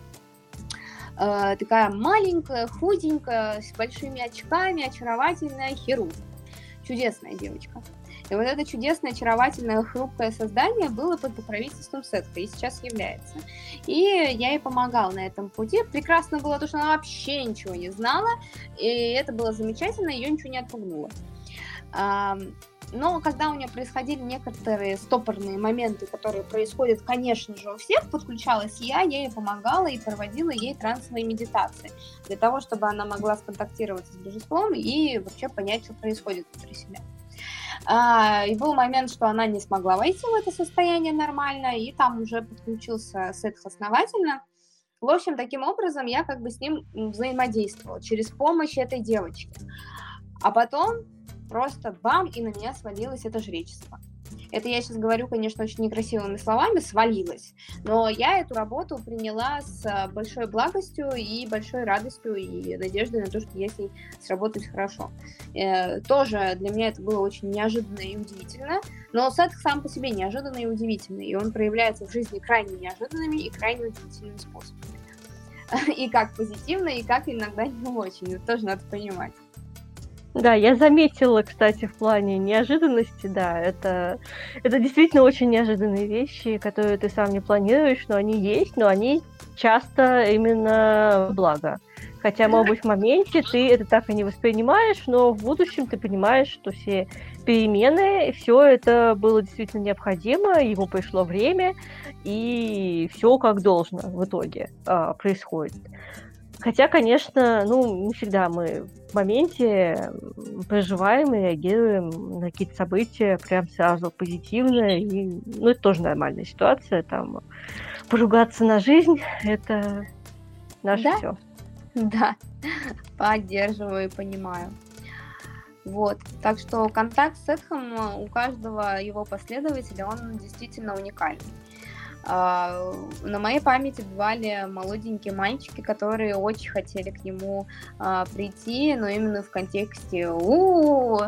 э, такая маленькая, худенькая, с большими очками, очаровательная хирург. Чудесная девочка. И вот это чудесное, очаровательное, хрупкое создание было под покровительством Сетка и сейчас является. И я ей помогала на этом пути. Прекрасно было то, что она вообще ничего не знала, и это было замечательно, ее ничего не отпугнуло. Но когда у нее происходили некоторые стопорные моменты, которые происходят, конечно же, у всех, подключалась я, я ей помогала и проводила ей трансовые медитации, для того, чтобы она могла сконтактироваться с божеством и вообще понять, что происходит внутри себя. А, и был момент, что она не смогла войти в это состояние нормально, и там уже подключился сетх основательно. В общем, таким образом я как бы с ним взаимодействовала через помощь этой девочки. А потом просто бам, и на меня свалилось это жречество. Это я сейчас говорю, конечно, очень некрасивыми словами, свалилось. Но я эту работу приняла с а, большой благостью и большой радостью и надеждой на то, что я с ней сработаюсь хорошо. Э, тоже для меня это было очень неожиданно и удивительно. Но сет сам по себе неожиданный и удивительный. И он проявляется в жизни крайне неожиданными и крайне удивительными способами. И как позитивно, и как иногда не очень. Это тоже надо понимать. Да, я заметила, кстати, в плане неожиданности, да, это, это действительно очень неожиданные вещи, которые ты сам не планируешь, но они есть, но они часто именно благо. Хотя, может быть, в моменте ты это так и не воспринимаешь, но в будущем ты понимаешь, что все перемены, все это было действительно необходимо, ему пришло время, и все как должно в итоге а, происходит. Хотя, конечно, ну, не всегда мы в моменте проживаем и реагируем на какие-то события прям сразу позитивно. И, ну, это тоже нормальная ситуация. Там поругаться на жизнь – это наше да? все. Да, поддерживаю и понимаю. Вот, так что контакт с Эдхом у каждого его последователя, он действительно уникальный. А, на моей памяти бывали молоденькие мальчики, которые очень хотели к нему а, прийти, но именно в контексте у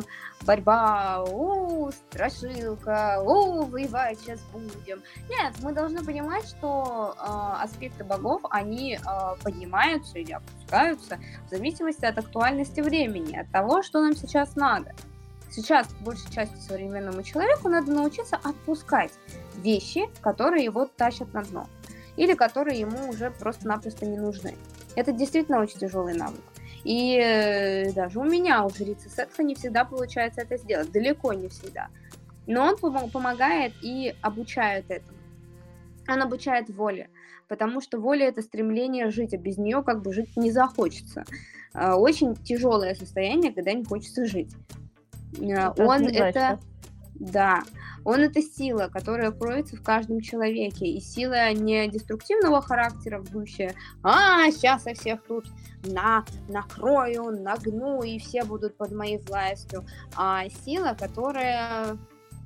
борьба, у страшилка, у воевать сейчас будем. Нет, мы должны понимать, что а, аспекты богов, они поднимаются или опускаются в зависимости от актуальности времени, от того, что нам сейчас надо. Сейчас большей части современному человеку надо научиться отпускать вещи, которые его тащат на дно или которые ему уже просто-напросто не нужны. Это действительно очень тяжелый навык. И э, даже у меня, у жрицы секса, не всегда получается это сделать, далеко не всегда. Но он пом- помогает и обучает этому. Он обучает воле, потому что воля это стремление жить, а без нее как бы жить не захочется. Э, очень тяжелое состояние, когда не хочется жить. Это он это, да, он это сила, которая кроется в каждом человеке, и сила не деструктивного характера, бдущая, а, сейчас я всех тут на, накрою, нагну, и все будут под моей властью, а сила, которая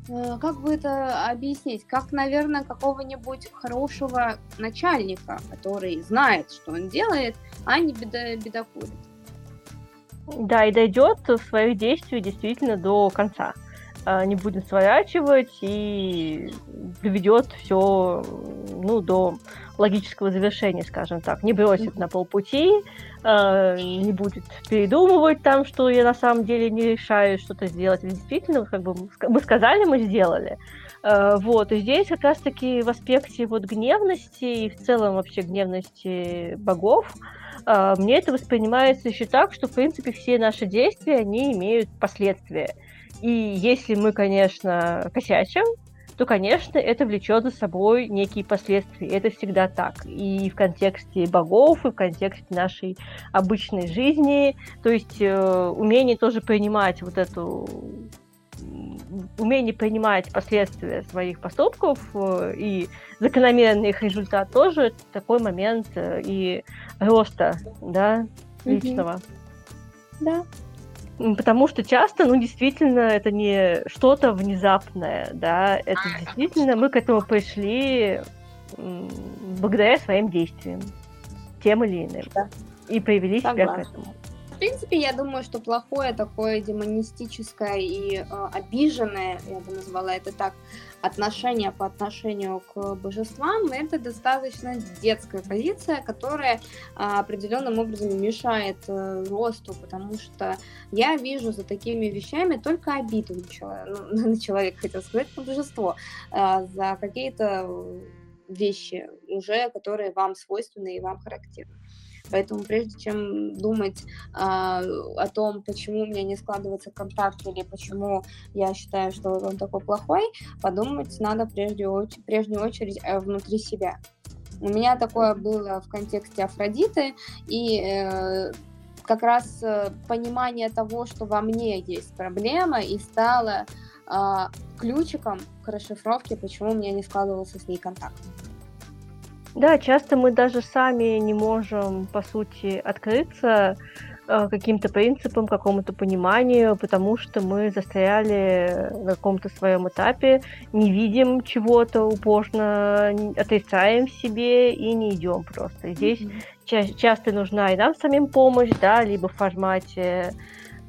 Э, как бы это объяснить? Как, наверное, какого-нибудь хорошего начальника, который знает, что он делает, а не беда, бедокурит. Да, и дойдет в своих действиях действительно до конца. А, не будем сворачивать и приведет все ну, до логического завершения, скажем так. Не бросит на полпути, э, не будет передумывать там, что я на самом деле не решаю что-то сделать. Действительно, как бы мы сказали, мы сделали. Э, вот, и здесь как раз-таки в аспекте вот гневности и в целом вообще гневности богов, мне это воспринимается еще так, что, в принципе, все наши действия, они имеют последствия. И если мы, конечно, косячим, то, конечно, это влечет за собой некие последствия. Это всегда так. И в контексте богов, и в контексте нашей обычной жизни. То есть э, умение тоже принимать вот эту умение принимать последствия своих поступков э, и закономерный их результат тоже такой момент э, и роста, да, личного. Да, Потому что часто, ну, действительно, это не что-то внезапное, да, это действительно мы к этому пришли благодаря своим действиям, тем или иным, да. и привели Согласна. себя к этому. В принципе, я думаю, что плохое такое демонистическое и э, обиженное, я бы назвала это так, отношение по отношению к божествам, это достаточно детская позиция, которая а, определенным образом мешает а, росту, потому что я вижу за такими вещами только обиду на человека, ну, на человека хотел сказать, на божество, а, за какие-то вещи уже, которые вам свойственны и вам характерны. Поэтому прежде чем думать а, о том, почему у меня не складывается контакт или почему я считаю, что он такой плохой, подумать надо прежде, прежде очередь э, внутри себя. У меня такое было в контексте Афродиты, и э, как раз э, понимание того, что во мне есть проблема, и стало э, ключиком к расшифровке, почему у меня не складывался с ней контакт. Да, часто мы даже сами не можем, по сути, открыться э, каким-то принципам, какому-то пониманию, потому что мы застряли на каком-то своем этапе, не видим чего-то упорно, отрицаем себе и не идем просто. Здесь mm-hmm. ча- часто нужна и нам самим помощь, да, либо в формате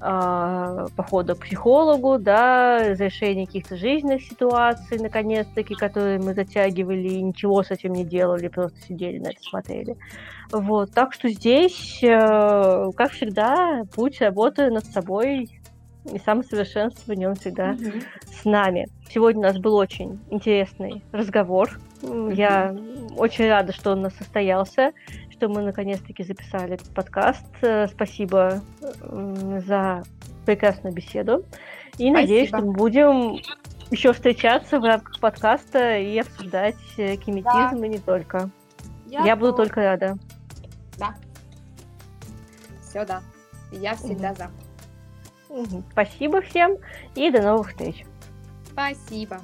похода к психологу, да, разрешение каких-то жизненных ситуаций, наконец-таки, которые мы затягивали и ничего с этим не делали, просто сидели на это смотрели. Вот, так что здесь, э, как всегда, путь работы над собой и самосовершенствование, он всегда mm-hmm. с нами. Сегодня у нас был очень интересный разговор. Mm-hmm. Я очень рада, что он у нас состоялся что мы наконец-таки записали этот подкаст. Э, спасибо за прекрасную беседу. И Спасибо. надеюсь, что мы будем еще встречаться в рамках подкаста и обсуждать э, кинетизм да. и не только. Я, Я буду только рада. Да. Все, да. Я всегда угу. за. Угу. Спасибо всем и до новых встреч. Спасибо.